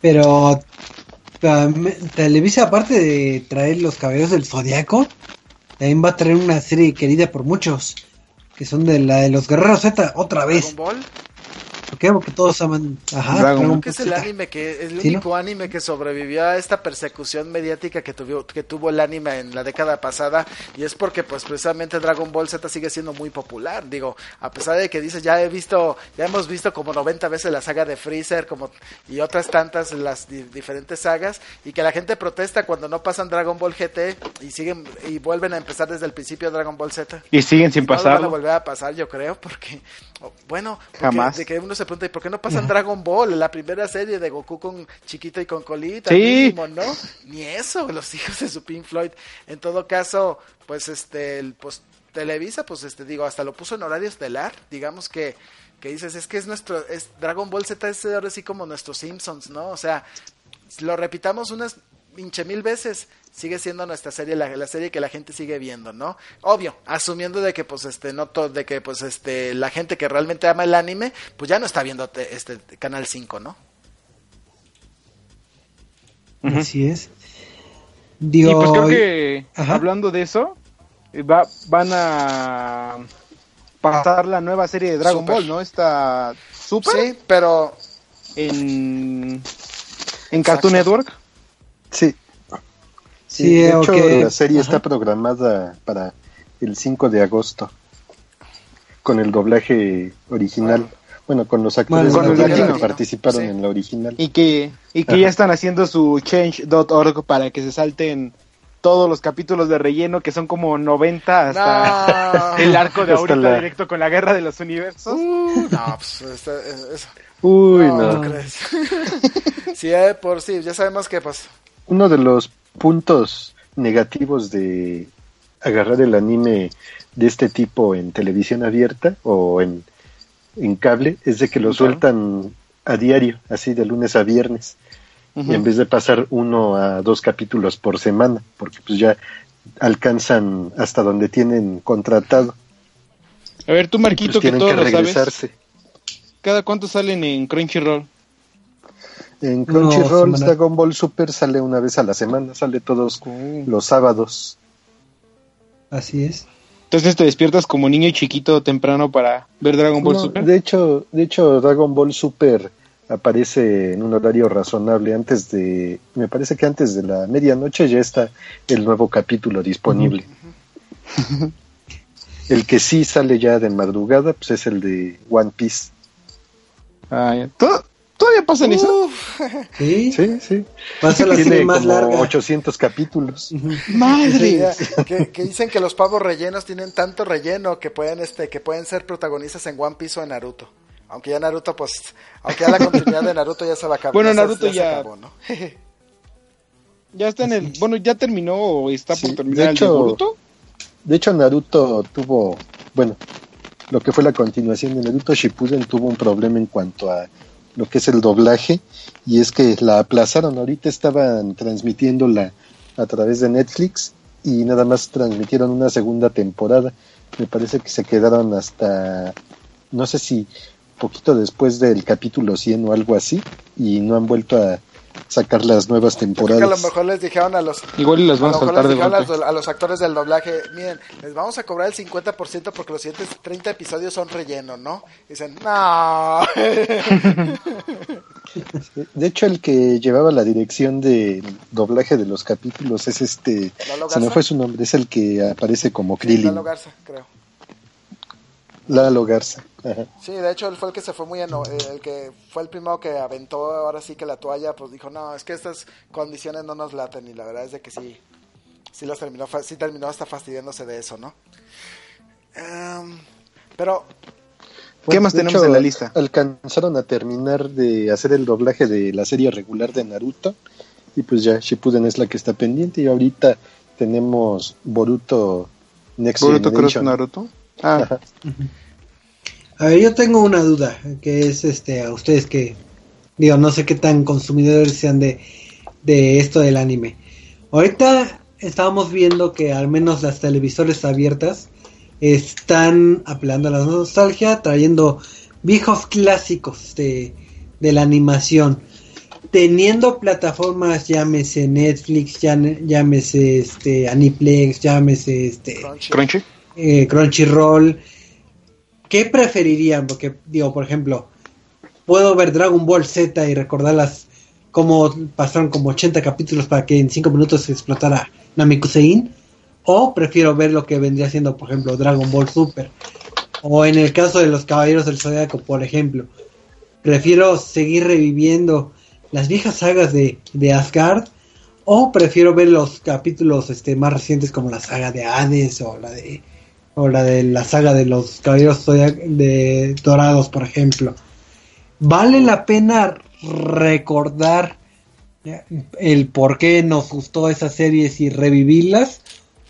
pero Televisa, aparte de traer los caballeros del Zodiaco, también va a traer una serie querida por muchos, que son de la de los Guerreros Z, otra vez. Dragon Ball. ¿Por qué? Porque todos aman. Ajá, Dragon Creo que es el anime que el ¿Sí, único anime que sobrevivió a esta persecución mediática que tuvo que tuvo el anime en la década pasada y es porque pues precisamente Dragon Ball Z sigue siendo muy popular. Digo, a pesar de que dices ya he visto, ya hemos visto como 90 veces la saga de Freezer como y otras tantas las di- diferentes sagas y que la gente protesta cuando no pasan Dragon Ball GT y siguen y vuelven a empezar desde el principio Dragon Ball Z. Y siguen sin No lo van a pasarlo. volver a pasar, yo creo, porque, bueno, porque Jamás. de que uno se pregunta, ¿y por qué no pasan Dragon Ball? La primera serie de Goku con chiquito y con colita, Sí. mínimo, ¿no? Ni eso, los hijos de su Pink Floyd. En todo caso, pues, este, el, pues, Televisa, pues, este, digo, hasta lo puso en horario estelar, digamos que, que dices, es que es nuestro, es Dragon Ball Z es ahora sí como nuestros Simpsons, ¿no? O sea, lo repitamos unas pinche mil veces, sigue siendo nuestra serie, la, la serie que la gente sigue viendo, ¿no? Obvio, asumiendo de que pues este no to- de que pues este la gente que realmente ama el anime, pues ya no está viendo te- este canal 5, ¿no? Así es. Y Digo, pues creo que Ajá. hablando de eso, eh, va, van a pasar la nueva serie de Dragon Super. Ball, ¿no? Esta Super Sí, pero en, en Cartoon Network. Sí, sí, sí, de hecho la serie Ajá. está programada para el 5 de agosto con el doblaje original. Bueno, con los actores Bueno, con que participaron Sí. en la original. Y que, y que Ajá. ya están haciendo su change.org para que se salten todos los capítulos de relleno, que son como 90 hasta no, el arco de ahorita la- directo con la guerra de los universos. Uh, no, pues esta- es- es- Uy, no, no. ¿no crees? sí, eh, por sí, ya sabemos que pues Uno de los puntos negativos de agarrar el anime de este tipo en televisión abierta o en, en cable es de que lo Claro. sueltan a diario, así de lunes a viernes, Ujú. en vez de pasar uno a dos capítulos por semana, porque pues ya alcanzan hasta donde tienen contratado. A ver, tú Marquito, pues que todo que lo sabes. ¿cada cuánto salen en Crunchyroll? En Crunchyroll. Dragon Ball Super sale una vez a la semana, sale todos los sábados. Así es. Entonces te despiertas como niño chiquito temprano para ver Dragon Ball No, Super. De hecho, de hecho, Dragon Ball Super aparece en un horario razonable antes de, me parece que antes de la medianoche ya está el nuevo capítulo disponible. el que sí sale ya de madrugada, pues es el de One Piece. Ah, ya. ¿Tod- ¿Todavía pasan eso? Sí, Sí, sí. pasa la Tiene serie más como larga. 800 capítulos. Sí, ¡Madre! que, que dicen que los pavos rellenos tienen tanto relleno que pueden este que pueden ser protagonistas en One Piece o en Naruto. Aunque ya Naruto pues aunque ya la continuidad de Naruto ya se va a acabar. Bueno, ya se- Naruto se ya- acabó, ¿no? Ya está en el. Bueno, ya terminó o está por terminar de el de hecho- Boruto. De hecho, Naruto tuvo, bueno, lo que fue la continuación de Naruto Shippuden tuvo un problema en cuanto a lo que es el doblaje y es que la aplazaron. Ahorita estaban transmitiéndola a través de Netflix y nada más transmitieron una segunda temporada. Me parece que se quedaron hasta, no sé si poquito después del capítulo 100 o algo así y no han vuelto a sacar las nuevas Yo creo que temporadas. a lo mejor les dijeron a los Igual y las van a de a a los actores del doblaje, miren, les vamos a cobrar el 50% porque los siguientes 30 episodios son relleno, ¿no? Y dicen, no. De hecho, el que llevaba la dirección de doblaje de los capítulos es este, ¿Lalo se me fue su nombre, es el que aparece como Krillin, Lalo Garza, creo. Lalo Garza. Ajá. Sí, de hecho él fue el que se fue muy eno- eh, el que fue el primero que aventó ahora sí que la toalla, pues dijo, no, es que estas condiciones no nos laten y la verdad es de que sí, sí los terminó, fa- sí terminó hasta fastidiándose de eso, ¿no? Em, pero, ¿Qué más tenemos en la lista? Alcanzaron a terminar de hacer el doblaje de la serie regular de Naruto y pues ya Shippuden es la que está pendiente y ahorita tenemos Boruto Next Boruto Cross Generation. Naruto. Ah. A ver, yo tengo una duda, que es este a ustedes que digo, no sé qué tan consumidores sean de, de esto del anime. Ahorita estábamos viendo que al menos las televisores abiertas están apelando a la nostalgia, trayendo viejos clásicos de, de la animación. teniendo plataformas, llámese Netflix, llámese este Aniplex, llámese este Crunchy. Eh, Crunchyroll, ¿qué preferirían? Porque, digo, por ejemplo, puedo ver Dragon Ball Z y recordarlas como pasaron como 80 capítulos para que en 5 minutos se explotara Namekusein, o prefiero ver lo que vendría siendo, por ejemplo, Dragon Ball Super, o en el caso de los Caballeros del Zodiaco, por ejemplo, prefiero seguir reviviendo las viejas sagas de, de Asgard, o prefiero ver los capítulos este, más recientes como la saga de Hades o la de o la de la saga de los caballeros de dorados por ejemplo. Vale la pena recordar el por qué nos gustó esas series y revivirlas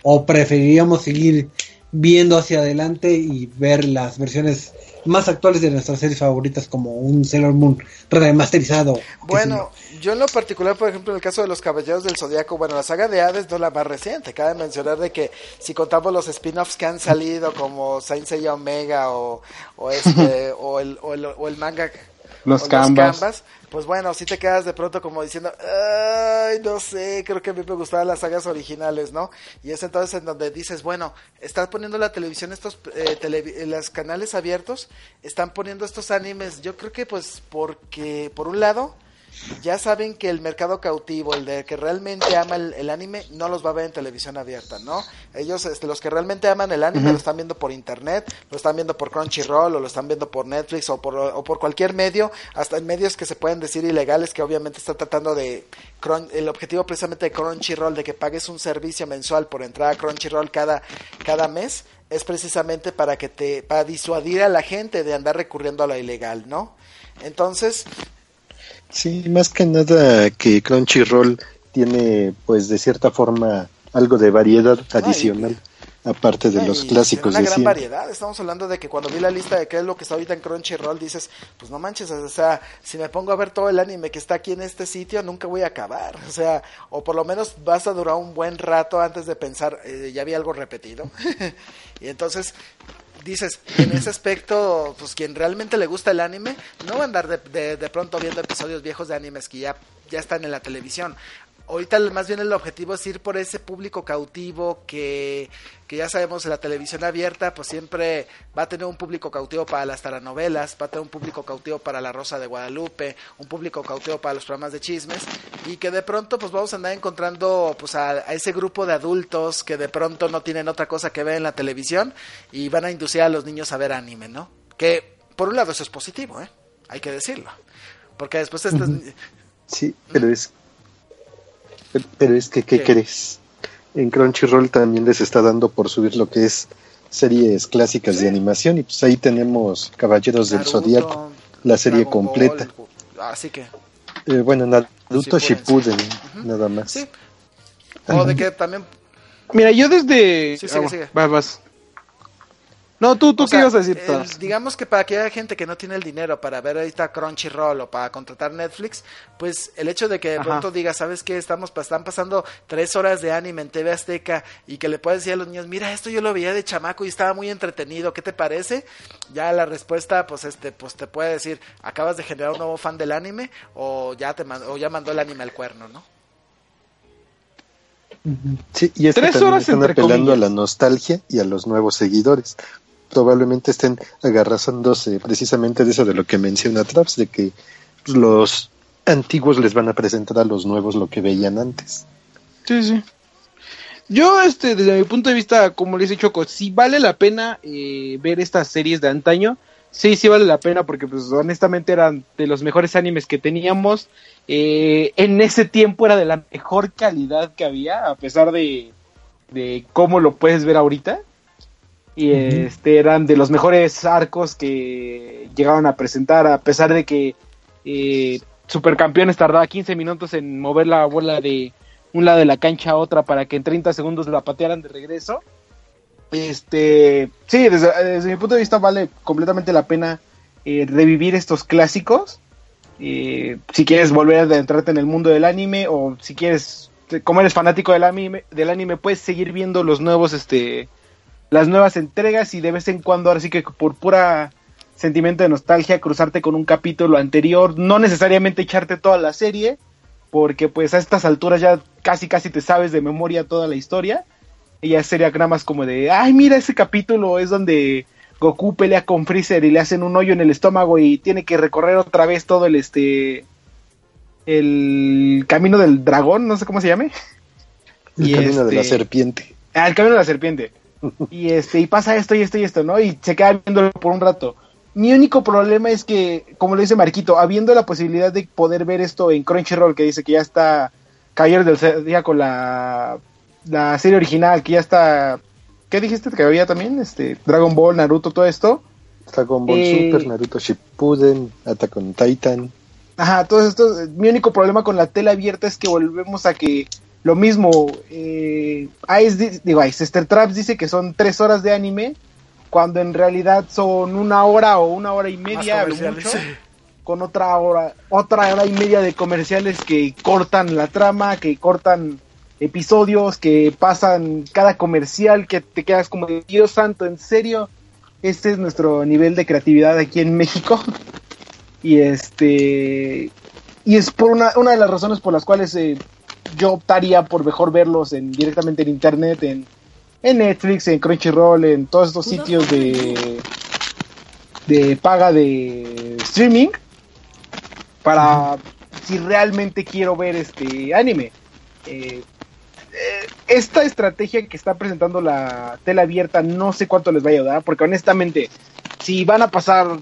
o preferiríamos seguir viendo hacia adelante y ver las versiones más actuales de nuestras series favoritas como un Sailor Moon remasterizado Bueno, yo en lo particular, por ejemplo, en el caso de los Caballeros del Zodiaco, bueno, la saga de Hades no es la más reciente. Cabe mencionar de que si contamos los spin-offs que han salido, como Saint Seiya Omega o, o este, o, el, o, el, o el manga. Los Canvas. pues bueno, si te quedas de pronto como diciendo, ay, no sé, creo que a mí me gustaban las sagas originales, ¿no? Y es entonces en donde dices, bueno, estás poniendo la televisión, estos, eh, televi- los canales abiertos, están poniendo estos animes, yo creo que pues porque, por un lado, ya saben que el mercado cautivo, el de que realmente ama el, el anime, no los va a ver en televisión abierta, ¿no? Ellos, este, los que realmente aman el anime, lo están viendo por internet, lo están viendo por Crunchyroll, o lo están viendo por Netflix, o por, o por cualquier medio, hasta en medios que se pueden decir ilegales, que obviamente están tratando de... El objetivo precisamente de Crunchyroll, de que pagues un servicio mensual por entrar a Crunchyroll cada, cada mes, es precisamente para que te, para disuadir a la gente de andar recurriendo a lo ilegal, ¿no? Entonces, Sí, más que nada que Crunchyroll tiene, pues de cierta forma, algo de variedad adicional, aparte de los clásicos Una de gran variedad. Estamos hablando de que cuando vi la lista de qué es lo que está ahorita en Crunchyroll, dices, pues no manches, o sea, si me pongo a ver todo el anime que está aquí en este sitio, nunca voy a acabar. O sea, o por lo menos vas a durar un buen rato antes de pensar, eh, ya vi algo repetido. y entonces dices, en ese aspecto, pues quien realmente le gusta el anime, no va a andar de, de, de pronto viendo episodios viejos de animes que ya, ya están en la televisión. Ahorita más bien el objetivo es ir por ese público cautivo que, que ya sabemos la televisión abierta, pues siempre va a tener un público cautivo para las telenovelas, va a tener un público cautivo para La Rosa de Guadalupe, un público cautivo para los programas de chismes, y que de pronto pues vamos a andar encontrando pues a, a ese grupo de adultos que de pronto no tienen otra cosa que ver en la televisión y van a inducir a los niños a ver anime, ¿no? Que por un lado eso es positivo, ¿eh? Hay que decirlo. Porque después estas... Sí, pero es, pero es que, ¿qué ¿Qué? crees? En Crunchyroll también les está dando por subir lo que es series clásicas de animación y pues ahí tenemos Caballeros del Zodiaco, la serie Dragon completa. Ball, así que... Eh, bueno, Naruto Shippuden, Shippuden, nada más. Sí. O de que también Mira, yo desde... Sí, sigue, Ah, sigue. Vas, vas. No, tú, tú O qué sea, ibas a decir. digamos que para aquella gente que no tiene el dinero para ver ahorita Crunchyroll o para contratar Netflix, pues el hecho de que de Ajá. pronto diga, ¿sabes qué? Estamos, están pasando tres horas de anime en TV Azteca y que le puedes decir a los niños, mira, esto yo lo veía de chamaco y estaba muy entretenido, ¿qué te parece? Ya la respuesta, pues este, pues te puede decir, acabas de generar un nuevo fan del anime o ya te o ya mandó el anime al cuerno, ¿no? Sí, y es que Tres horas están apelando a la nostalgia y a los nuevos seguidores. Probablemente estén agarrándose precisamente de eso de lo que menciona Traps, de que los antiguos les van a presentar a los nuevos lo que veían antes. Sí, sí. Yo, este, desde mi punto de vista, como les he dicho, sí vale la pena eh, ver estas series de antaño. Sí, sí vale la pena porque, pues, honestamente eran de los mejores animes que teníamos. Eh, en ese tiempo era de la mejor calidad que había, a pesar de, de cómo lo puedes ver ahorita. Y este eran de los mejores arcos que llegaron a presentar, a pesar de que eh, Supercampeones tardaba 15 minutos en mover la bola de un lado de la cancha a otra para que en 30 segundos la patearan de regreso. Este, sí, desde, desde mi punto de vista vale completamente la pena eh, revivir estos clásicos. Eh, si quieres volver a adentrarte en el mundo del anime o si quieres, como eres fanático del anime, del anime puedes seguir viendo los nuevos, este, las nuevas entregas y de vez en cuando, ahora sí que por pura sentimiento de nostalgia cruzarte con un capítulo anterior, no necesariamente echarte toda la serie, porque pues a estas alturas ya casi casi te sabes de memoria toda la historia. Y ya sería nada más como de, ay, mira ese capítulo es donde Goku pelea con Freezer y le hacen un hoyo en el estómago y tiene que recorrer otra vez todo el este el camino del dragón, no sé cómo se llame. El Y camino de la este- serpiente. Ah, el camino de la serpiente. Y este, y pasa esto y esto y esto, ¿no? Y se queda viéndolo por un rato. Mi único problema es que, como lo dice Marquito, habiendo la posibilidad de poder ver esto en Crunchyroll, que dice que ya está Caballeros del Zodíaco, la, la serie original, que ya está. ¿Qué dijiste que había también? Este, Dragon Ball, Naruto, todo esto. Dragon Ball Eh, Super, Naruto Shippuden, Attack on Titan. Ajá, todo esto. Mi único problema con la tela abierta es que volvemos a que lo mismo. Eh, Ice, di- digo, Ice, Sister Traps dice que son tres horas de anime, cuando en realidad son una hora o una hora y media, mucho, con otra hora, otra hora y media de comerciales que cortan la trama, que cortan episodios, que pasan cada comercial, que te quedas como, Dios santo, ¿en serio? Este es nuestro nivel de creatividad aquí en México. Y este y es por una, una de las razones por las cuales eh, yo optaría por mejor verlos en, directamente en internet, en, en Netflix, en Crunchyroll, en todos estos sitios de, de paga de streaming para si realmente quiero ver este anime. Eh, eh, esta estrategia que está presentando la tela abierta no sé cuánto les va a ayudar, porque honestamente, si van a pasar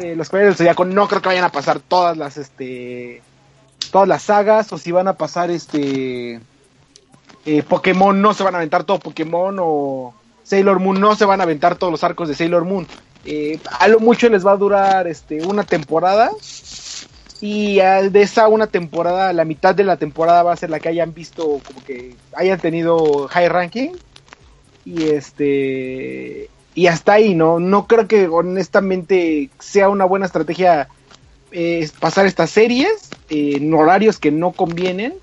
eh, los Caballeros del Zodiaco, no creo que vayan a pasar todas las este todas las sagas, o si van a pasar este eh, Pokémon, no se van a aventar todo Pokémon, o Sailor Moon, no se van a aventar todos los arcos de Sailor Moon. Eh, a lo mucho les va a durar este una temporada. Y de esa una temporada, la mitad de la temporada va a ser la que hayan visto, como que hayan tenido high ranking. Y este. Y hasta ahí, ¿no? No creo que honestamente sea una buena estrategia eh, pasar estas series en horarios que no convienen.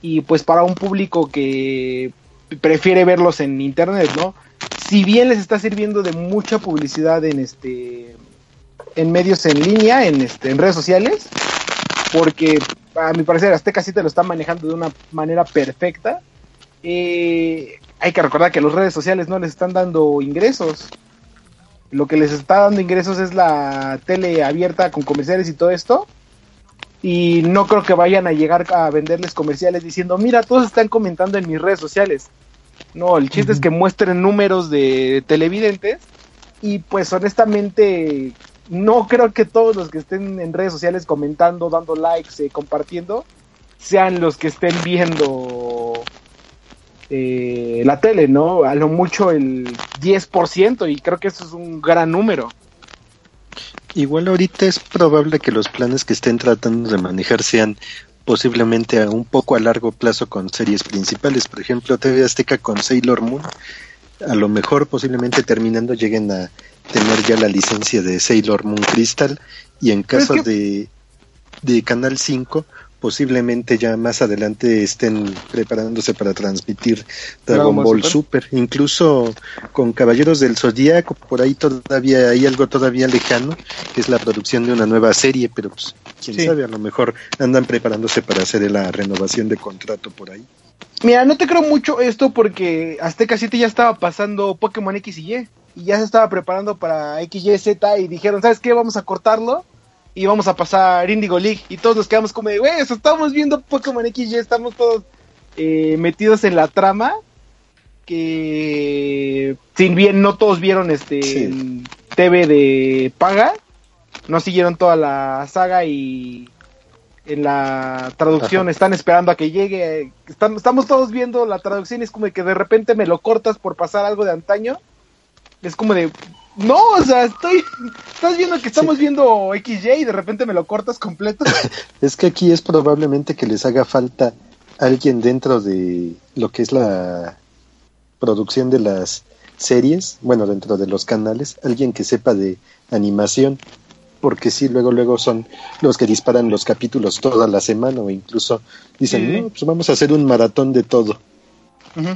Y pues para un público que prefiere verlos en internet, ¿no? Si bien les está sirviendo de mucha publicidad en este en medios en línea, en este en redes sociales, porque a mi parecer Azteca sí te lo está manejando de una manera perfecta. Eh, hay que recordar que las redes sociales no les están dando ingresos. Lo que les está dando ingresos es la tele abierta con comerciales y todo esto. Y no creo que vayan a llegar a venderles comerciales diciendo, mira, todos están comentando en mis redes sociales. No, el chiste es que muestren números de televidentes. Y pues honestamente, no creo que todos los que estén en redes sociales comentando, dando likes, eh, compartiendo, sean los que estén viendo eh, la tele, ¿no? A lo mucho el 10%, y creo que eso es un gran número. Igual ahorita es probable que los planes que estén tratando de manejar sean posiblemente a un poco a largo plazo con series principales. Por ejemplo, TV Azteca con Sailor Moon. A lo mejor posiblemente terminando lleguen a tener ya la licencia de Sailor Moon Crystal y en Pero es caso que- de, de Canal 5 posiblemente ya más adelante estén preparándose para transmitir Dragon, Ball Super. Super. Incluso con Caballeros del Zodíaco, por ahí todavía hay algo todavía lejano, que es la producción de una nueva serie, pero pues quién Sí. sabe, a lo mejor andan preparándose para hacer la renovación de contrato por ahí. Mira, no te creo mucho esto porque Azteca 7 ya estaba pasando Pokémon X y Y. Y ya se estaba preparando para X, Y, Z y dijeron, ¿sabes qué? Vamos a cortarlo y vamos a pasar Indigo League. Y todos nos quedamos como de, güey, estamos viendo Pokémon X, Y, estamos todos eh, metidos en la trama. Que, si bien no todos vieron este Sí. TV de paga, no siguieron toda la saga y en la traducción Ajá. están esperando a que llegue. Estamos, estamos todos viendo la traducción y es como que de repente me lo cortas por pasar algo de antaño. Es como de, no, o sea, estoy, estás viendo que estamos viendo XY y de repente me lo cortas completo. Es que aquí es probablemente que les haga falta alguien dentro de lo que es la producción de las series, bueno, dentro de los canales, alguien que sepa de animación, porque sí, luego, luego son los que disparan los capítulos toda la semana o incluso dicen, Sí. no, pues vamos a hacer un maratón de todo.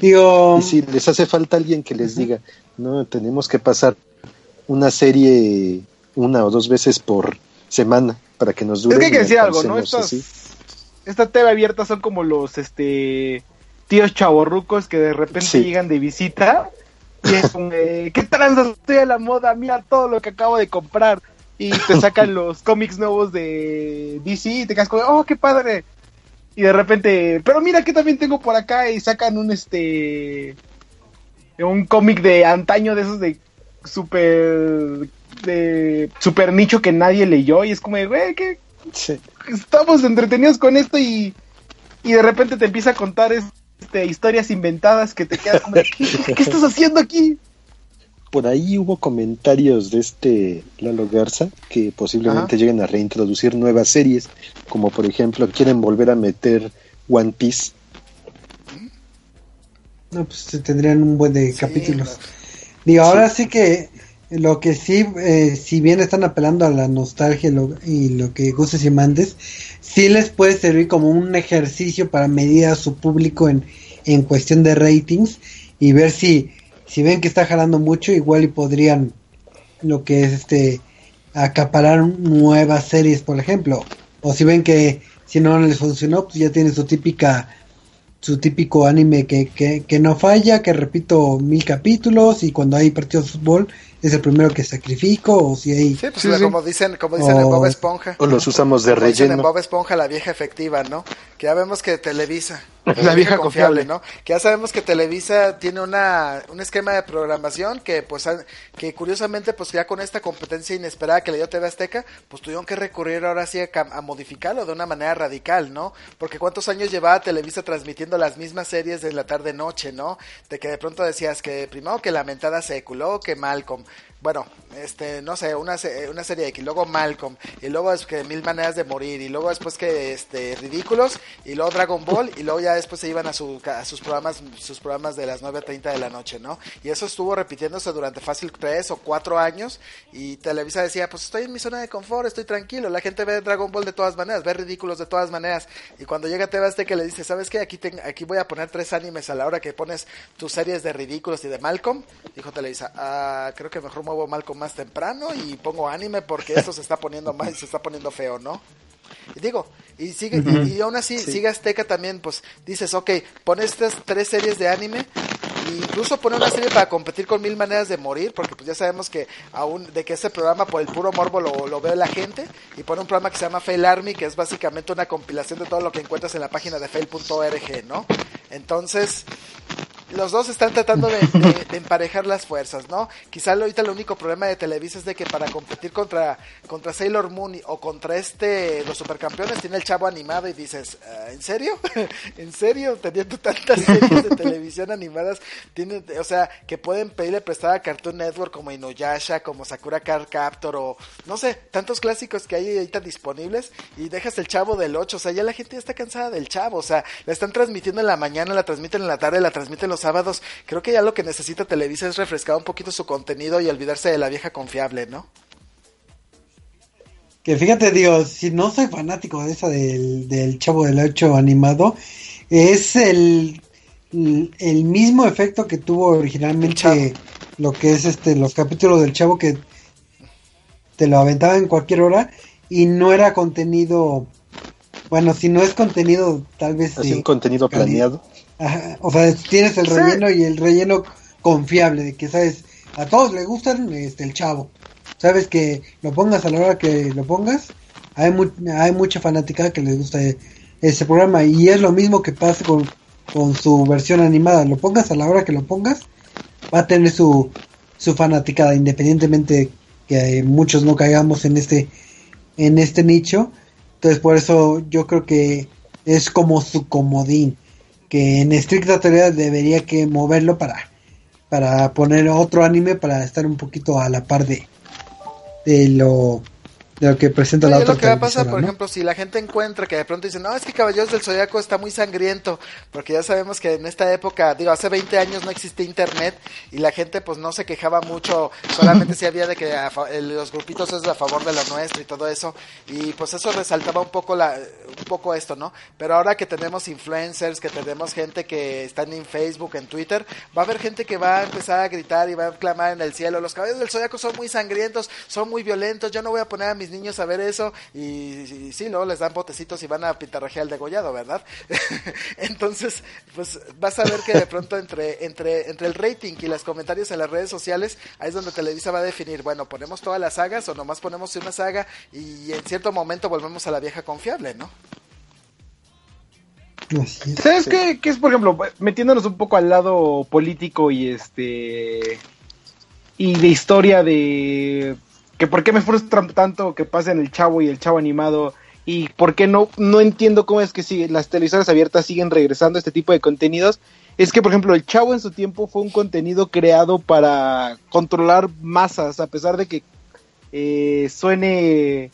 Digo, Y si les hace falta alguien que les diga, no, tenemos que pasar una serie una o dos veces por semana para que nos dure. Es que hay que decir algo, ¿no? Estas, esta TV abierta son como los este tíos chavorrucos que de repente llegan de visita y es como, ¿qué tranza estoy a la moda? Mira todo lo que acabo de comprar. Y te sacan los cómics nuevos de DC y te quedas como, oh, qué padre. Y de repente, pero mira que también tengo por acá y sacan un este un cómic de antaño de esos de super de super nicho que nadie leyó y es como, güey, que estamos entretenidos con esto y, y de repente te empieza a contar este, historias inventadas que te quedas como, ¿qué, estás haciendo aquí? Por ahí hubo comentarios de este Lalo Garza que posiblemente lleguen a reintroducir nuevas series, como por ejemplo quieren volver a meter One Piece. No, pues se tendrían un buen de capítulos. Digo, ahora sí que lo que sí, eh, si bien están apelando a la nostalgia y lo que gustes y mandes, sí les puede servir como un ejercicio para medir a su público en, en cuestión de ratings y ver si, si ven que está jalando mucho, igual y podrían lo que es este acaparar nuevas series, por ejemplo. O si ven que si no les funcionó, pues ya tienen su típica su típico anime que, que, que no falla, que repito mil capítulos y cuando hay partidos de fútbol es el primero que sacrifico o si hay sí pues como dicen como dicen en Bob Esponja. o los usamos de relleno. en Bob Esponja la vieja efectiva no que ya vemos que Televisa la vieja confiable, no que ya sabemos que Televisa tiene una un esquema de programación que pues que curiosamente pues ya con esta competencia inesperada que le dio TV Azteca pues tuvieron que recurrir ahora sí a, a modificarlo de una manera radical no porque cuántos años llevaba Televisa transmitiendo las mismas series de la tarde noche no de que de pronto decías que primero que lamentada Século que Malcolm bueno, este, no sé, una, una serie X, luego Malcolm, y luego es que Mil Maneras de Morir, y luego después que, este, Ridículos, y luego Dragon Ball, y luego ya después se iban a, su, a sus programas sus programas de las 9.30 de la noche, ¿no? Y eso estuvo repitiéndose durante fácil tres o cuatro años, y Televisa decía, pues estoy en mi zona de confort, estoy tranquilo, la gente ve Dragon Ball de todas maneras, ve Ridículos de todas maneras, y cuando llega TV que le dice, ¿sabes qué? Aquí, aquí voy a poner tres animes a la hora que pones tus series de Ridículos y de Malcolm, dijo Televisa, ah, creo que mejor muevo Malcolm más temprano y pongo anime porque esto se está poniendo mal y se está poniendo feo, ¿no? Y digo, y sigue, y, aún así, sigue Azteca también, pues dices, ok, pone estas tres series de anime, incluso pone una serie para competir con mil maneras de morir, porque pues ya sabemos que aún de que este programa por el puro morbo lo, lo ve la gente, y pone un programa que se llama Fail Army, que es básicamente una compilación de todo lo que encuentras en la página de fail.org, ¿no? Entonces, los dos están tratando de, emparejar las fuerzas, ¿no? Quizá ahorita el único problema de Televisa es de que para competir contra, contra Sailor Moon o contra este, los supercampeones, tiene el chavo animado y dices, ah, ¿en serio? ¿En serio? Teniendo tantas series de televisión animadas, tiene, o sea, que pueden pedirle prestada a Cartoon Network como Inuyasha, como Sakura Card Captor o, no sé, tantos clásicos que hay ahorita disponibles y dejas el chavo del 8, o sea, ya la gente ya está cansada del chavo, o sea, la están transmitiendo en la mañana, la transmiten en la tarde, la transmiten los sábados, creo que ya lo que necesita Televisa es refrescar un poquito su contenido y olvidarse de la vieja confiable, ¿no? Que fíjate, Dios, si no soy fanático de esa del, Chavo del Ocho animado, es el, el mismo efecto que tuvo originalmente lo que es este los capítulos del Chavo que te lo aventaba en cualquier hora y no era contenido bueno, si no es contenido tal vez es un contenido planeado o sea, tienes el relleno y el relleno confiable, de que sabes, a todos les gustan este, el chavo. Sabes que lo pongas a la hora que lo pongas, hay, hay mucha fanática que les gusta ese programa y es lo mismo que pasa con, con su versión animada. Lo pongas a la hora que lo pongas, va a tener su, su fanaticada, independientemente que muchos no caigamos en este, en este nicho. Entonces por eso yo creo que es como su comodín que en estricta teoría debería que moverlo para, para poner otro anime para estar un poquito a la par de, de lo lo que presenta la Oye, otra lo que va a pasar, por ¿no? ejemplo, si la gente encuentra que de pronto dicen, no, es que Caballeros del Zodiaco está muy sangriento, porque ya sabemos que en esta época, digo, hace 20 años no existía internet y la gente pues no se quejaba mucho, solamente si había de que a los grupitos es a favor de lo nuestro y todo eso, y pues eso resaltaba un poco la un poco esto, ¿no? Pero ahora que tenemos influencers, que tenemos gente que están en Facebook, en Twitter, va a haber gente que va a empezar a gritar y va a clamar en el cielo, los caballeros del Zodiaco son muy sangrientos, son muy violentos, yo no voy a poner a mis niños a ver eso y, y sí, luego les dan botecitos y van a pitarrajear el degollado, ¿verdad? Entonces, pues vas a ver que de pronto entre, entre, entre el rating y los comentarios en las redes sociales, ahí es donde Televisa va a definir, bueno, ponemos todas las sagas o nomás ponemos una saga y en cierto momento volvemos a la vieja confiable, ¿no? Así es. ¿Sabes qué, qué es, por ejemplo, metiéndonos un poco al lado político y este y de historia de que por qué me frustra tanto que pasen el chavo y el chavo animado y por qué no no entiendo cómo es que sigue, las televisoras abiertas siguen regresando a este tipo de contenidos es que por ejemplo el chavo en su tiempo fue un contenido creado para controlar masas a pesar de que eh, suene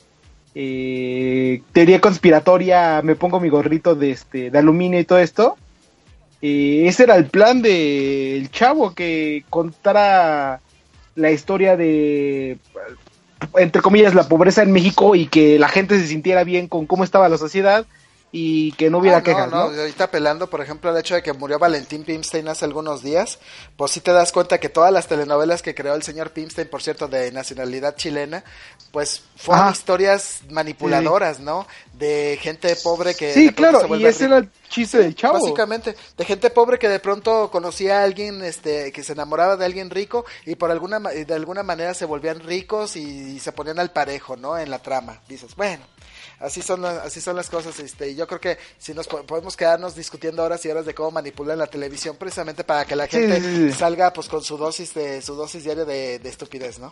eh, teoría conspiratoria, me pongo mi gorrito de este de aluminio y todo esto. Eh, ese era el plan del chavo que contara la historia de entre comillas la pobreza en México y que la gente se sintiera bien con cómo estaba la sociedad y que no hubiera Ah, quejas, ¿no? Ahorita apelando, por ejemplo, al hecho de que murió Valentín Pimstein hace algunos días, pues sí te das cuenta que todas las telenovelas que creó el señor Pimstein, por cierto, de nacionalidad chilena, pues fueron Ajá. historias manipuladoras, ¿no? De gente pobre que... Sí, pronto se claro, y ese era el chiste del chavo. Básicamente, de gente pobre que de pronto conocía a alguien este, que se enamoraba de alguien rico y por alguna de alguna manera se volvían ricos y, se ponían al parejo, ¿no? En la trama. Dices, bueno, así son las, así son las cosas, este, y yo creo que si nos po- podemos quedarnos discutiendo horas y horas de cómo manipulan la televisión precisamente para que la Sí, gente sí, sí. salga pues con su dosis de su dosis diaria de, de estupidez, ¿no?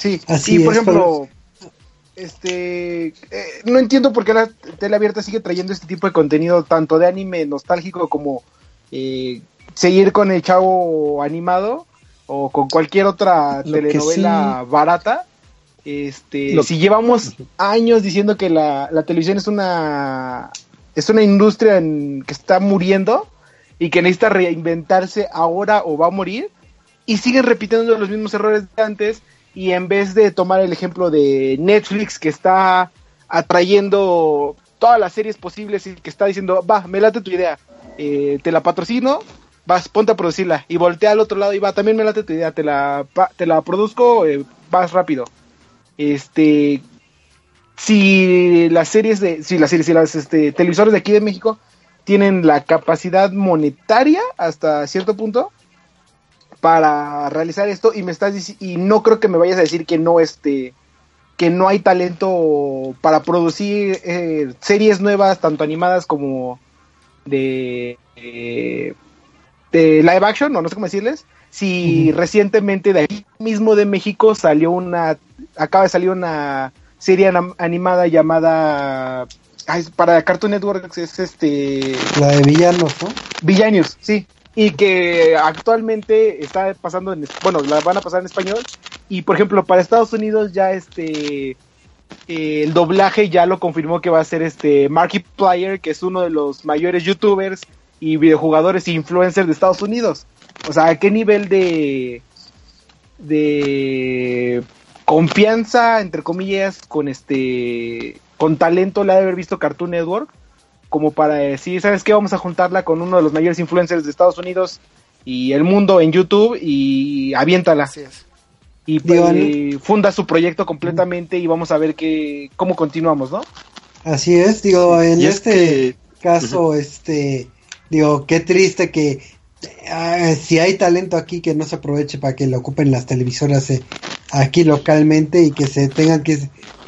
Sí, Así por es, ejemplo, este, eh, no entiendo por qué la tele abierta sigue trayendo este tipo de contenido, tanto de anime nostálgico como eh, seguir con el chavo animado o con cualquier otra Lo telenovela barata. Este, Lo- si llevamos años diciendo que la, la televisión es una es una industria en- que está muriendo y que necesita reinventarse ahora o va a morir y siguen repitiendo los mismos errores de antes y en vez de tomar el ejemplo de Netflix que está atrayendo todas las series posibles y que está diciendo, va, me late tu idea, eh, te la patrocino, vas, ponte a producirla y voltea al otro lado y va, también me late tu idea, te la, te la produzco, eh, vas rápido. Este, si las series de, si las series, si las este, televisores de aquí de México tienen la capacidad monetaria hasta cierto punto para realizar esto y me estás y no creo que me vayas a decir que no este que no hay talento para producir eh, series nuevas tanto animadas como de eh, de live action o no sé cómo decirles si recientemente de aquí mismo de México salió una acaba de salir una serie animada llamada ay, para Cartoon Network es este La de villanos, ¿no? Villainius, sí. Y que actualmente está pasando en, bueno, la van a pasar en español. Y por ejemplo, para Estados Unidos ya este, eh, el doblaje ya lo confirmó que va a ser este Markiplier, que es uno de los mayores youtubers y videojugadores e influencers de Estados Unidos. O sea, ¿a qué nivel de, de confianza, entre comillas, con este, con talento le ha de haber visto Cartoon Network? Como para decir, ¿sabes qué? Vamos a juntarla con uno de los mayores influencers de Estados Unidos y el mundo en YouTube y aviéntala. Así es. Y Digo, eh, funda su proyecto completamente y vamos a ver qué, cómo continuamos, ¿no? Así es, digo, en Y es este que- caso, este, digo, qué triste que ah, si hay talento aquí que no se aproveche para que lo ocupen las televisoras eh, aquí localmente y que se tengan que,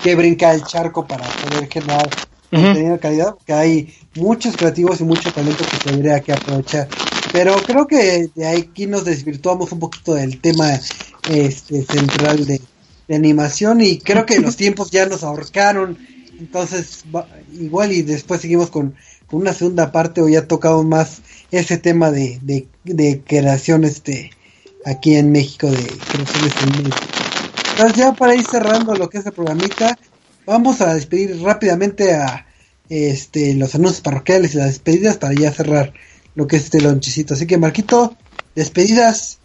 que brincar el charco para poder generar contenido de calidad, porque hay muchos creativos y mucho talento que tendría que aprovechar. Pero creo que de aquí nos desvirtuamos un poquito del tema este central de, de animación y creo que los tiempos ya nos ahorcaron. Entonces, va- igual y después seguimos con, con una segunda parte o ya tocamos más ese tema de, de, de creación este aquí en México de creaciones en México. Entonces ya para ir cerrando lo que es el programita, vamos a despedir rápidamente a este los anuncios parroquiales y las despedidas para ya cerrar lo que es este lonchecito. Así que Marquito, despedidas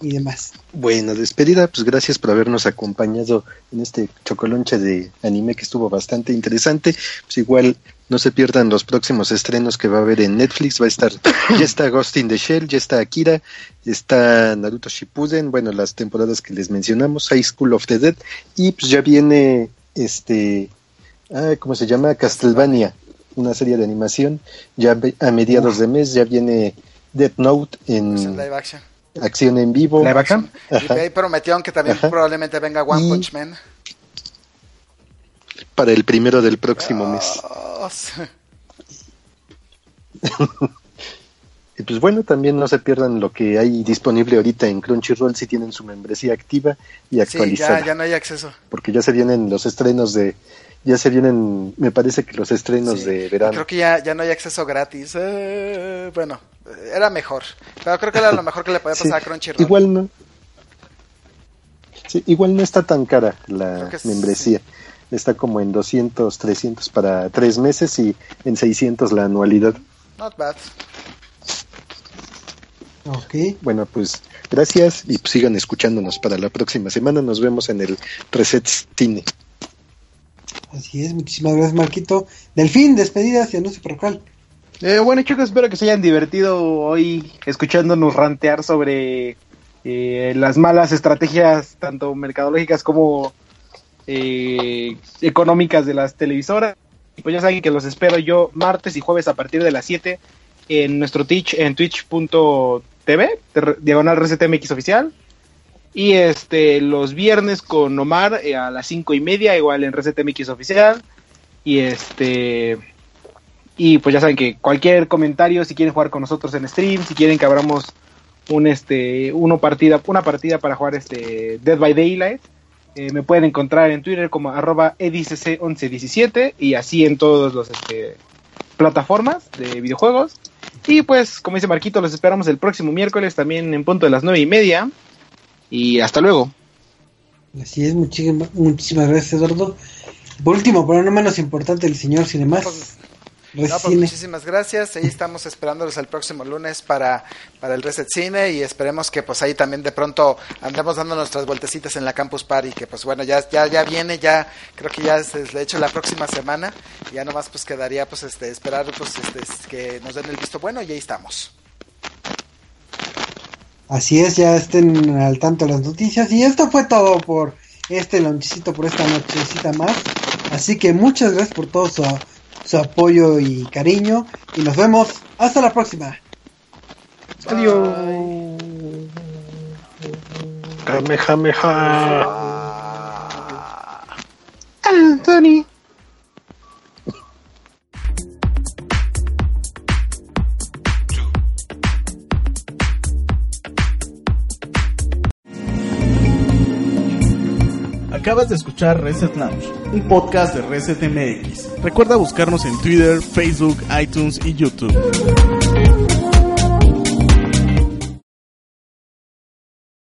y demás. Bueno, despedida, pues gracias por habernos acompañado en este chocolonche de anime que estuvo bastante interesante. Pues igual no se pierdan los próximos estrenos que va a haber en Netflix. Va a estar, ya está Ghost in the Shell, ya está Akira, está Naruto Shippuden, bueno, las temporadas que les mencionamos, High School of the Dead, y pues ya viene este, ah, ¿cómo se llama? Castlevania, una serie de animación. Ya a mediados de mes ya viene Death Note en, Pues en live action. acción en vivo. ¿Live action? Y ahí prometieron que también Ajá. probablemente venga One Y- Punch Man. para el primero del próximo mes. Sí. Y pues bueno, también no se pierdan lo que hay disponible ahorita en Crunchyroll si tienen su membresía activa y Sí, actualizada. ya, ya no hay acceso. Porque ya se vienen los estrenos de, ya se vienen, me parece que los estrenos Sí. de verano. Creo que ya, ya no hay acceso gratis. Eh, bueno, era mejor. Pero creo que era lo mejor que le podía Sí, pasar a Crunchyroll. Igual no. Sí, igual no está tan cara la sí. membresía. Está como en 200, 300 para tres meses y en 600 la anualidad. Not bad. Ok. Bueno, pues gracias y pues, sigan escuchándonos para la próxima semana. Nos vemos en el Reset Cine. Así es, muchísimas gracias Marquito. Delfín, despedidas y anuncio parroquial. Eh, bueno chicos, espero que se hayan divertido hoy escuchándonos rantear sobre eh, las malas estrategias, tanto mercadológicas como eh, económicas de las televisoras. Y Pues ya saben que los espero yo martes y jueves a partir de las 7 en nuestro Twitch, en twitch.tv, ter- diagonal RCTMX oficial. Y este los viernes con Omar eh, a las 5 y media, igual en RCTMX oficial. Y este... Y pues ya saben que cualquier comentario, si quieren jugar con nosotros en stream, si quieren que abramos un este uno partida, una partida para jugar este Dead by Daylight, eh, me pueden encontrar en Twitter como arroba edicc1117 y así en todas las este, plataformas de videojuegos. Y pues, como dice Marquito, los esperamos el próximo miércoles también en punto de las nueve y media. Y hasta luego. Así es, muchísimas, muchísimas gracias Eduardo. Por último, pero no menos importante, el señor Cinemas. Pues, No, pues muchísimas gracias. Ahí estamos esperándolos el próximo lunes para, para el Reset Cine y esperemos que pues ahí también de pronto andemos dando nuestras vueltecitas en la Campus Party, que pues bueno, ya, ya, ya viene, ya creo que ya es de hecho la próxima semana. Y ya nomás pues quedaría pues este esperar pues este que nos den el visto bueno y ahí estamos. Así es, ya estén al tanto las noticias. Y esto fue todo por este lonchecito, por esta nochecita más. Así que muchas gracias por todo su, su apoyo y cariño. Y nos vemos. Hasta la próxima. Adiós. Kamehameha. Anthony. Acabas de escuchar Reset Lounge, un podcast de Reset MX. Recuerda buscarnos en Twitter, Facebook, iTunes y YouTube.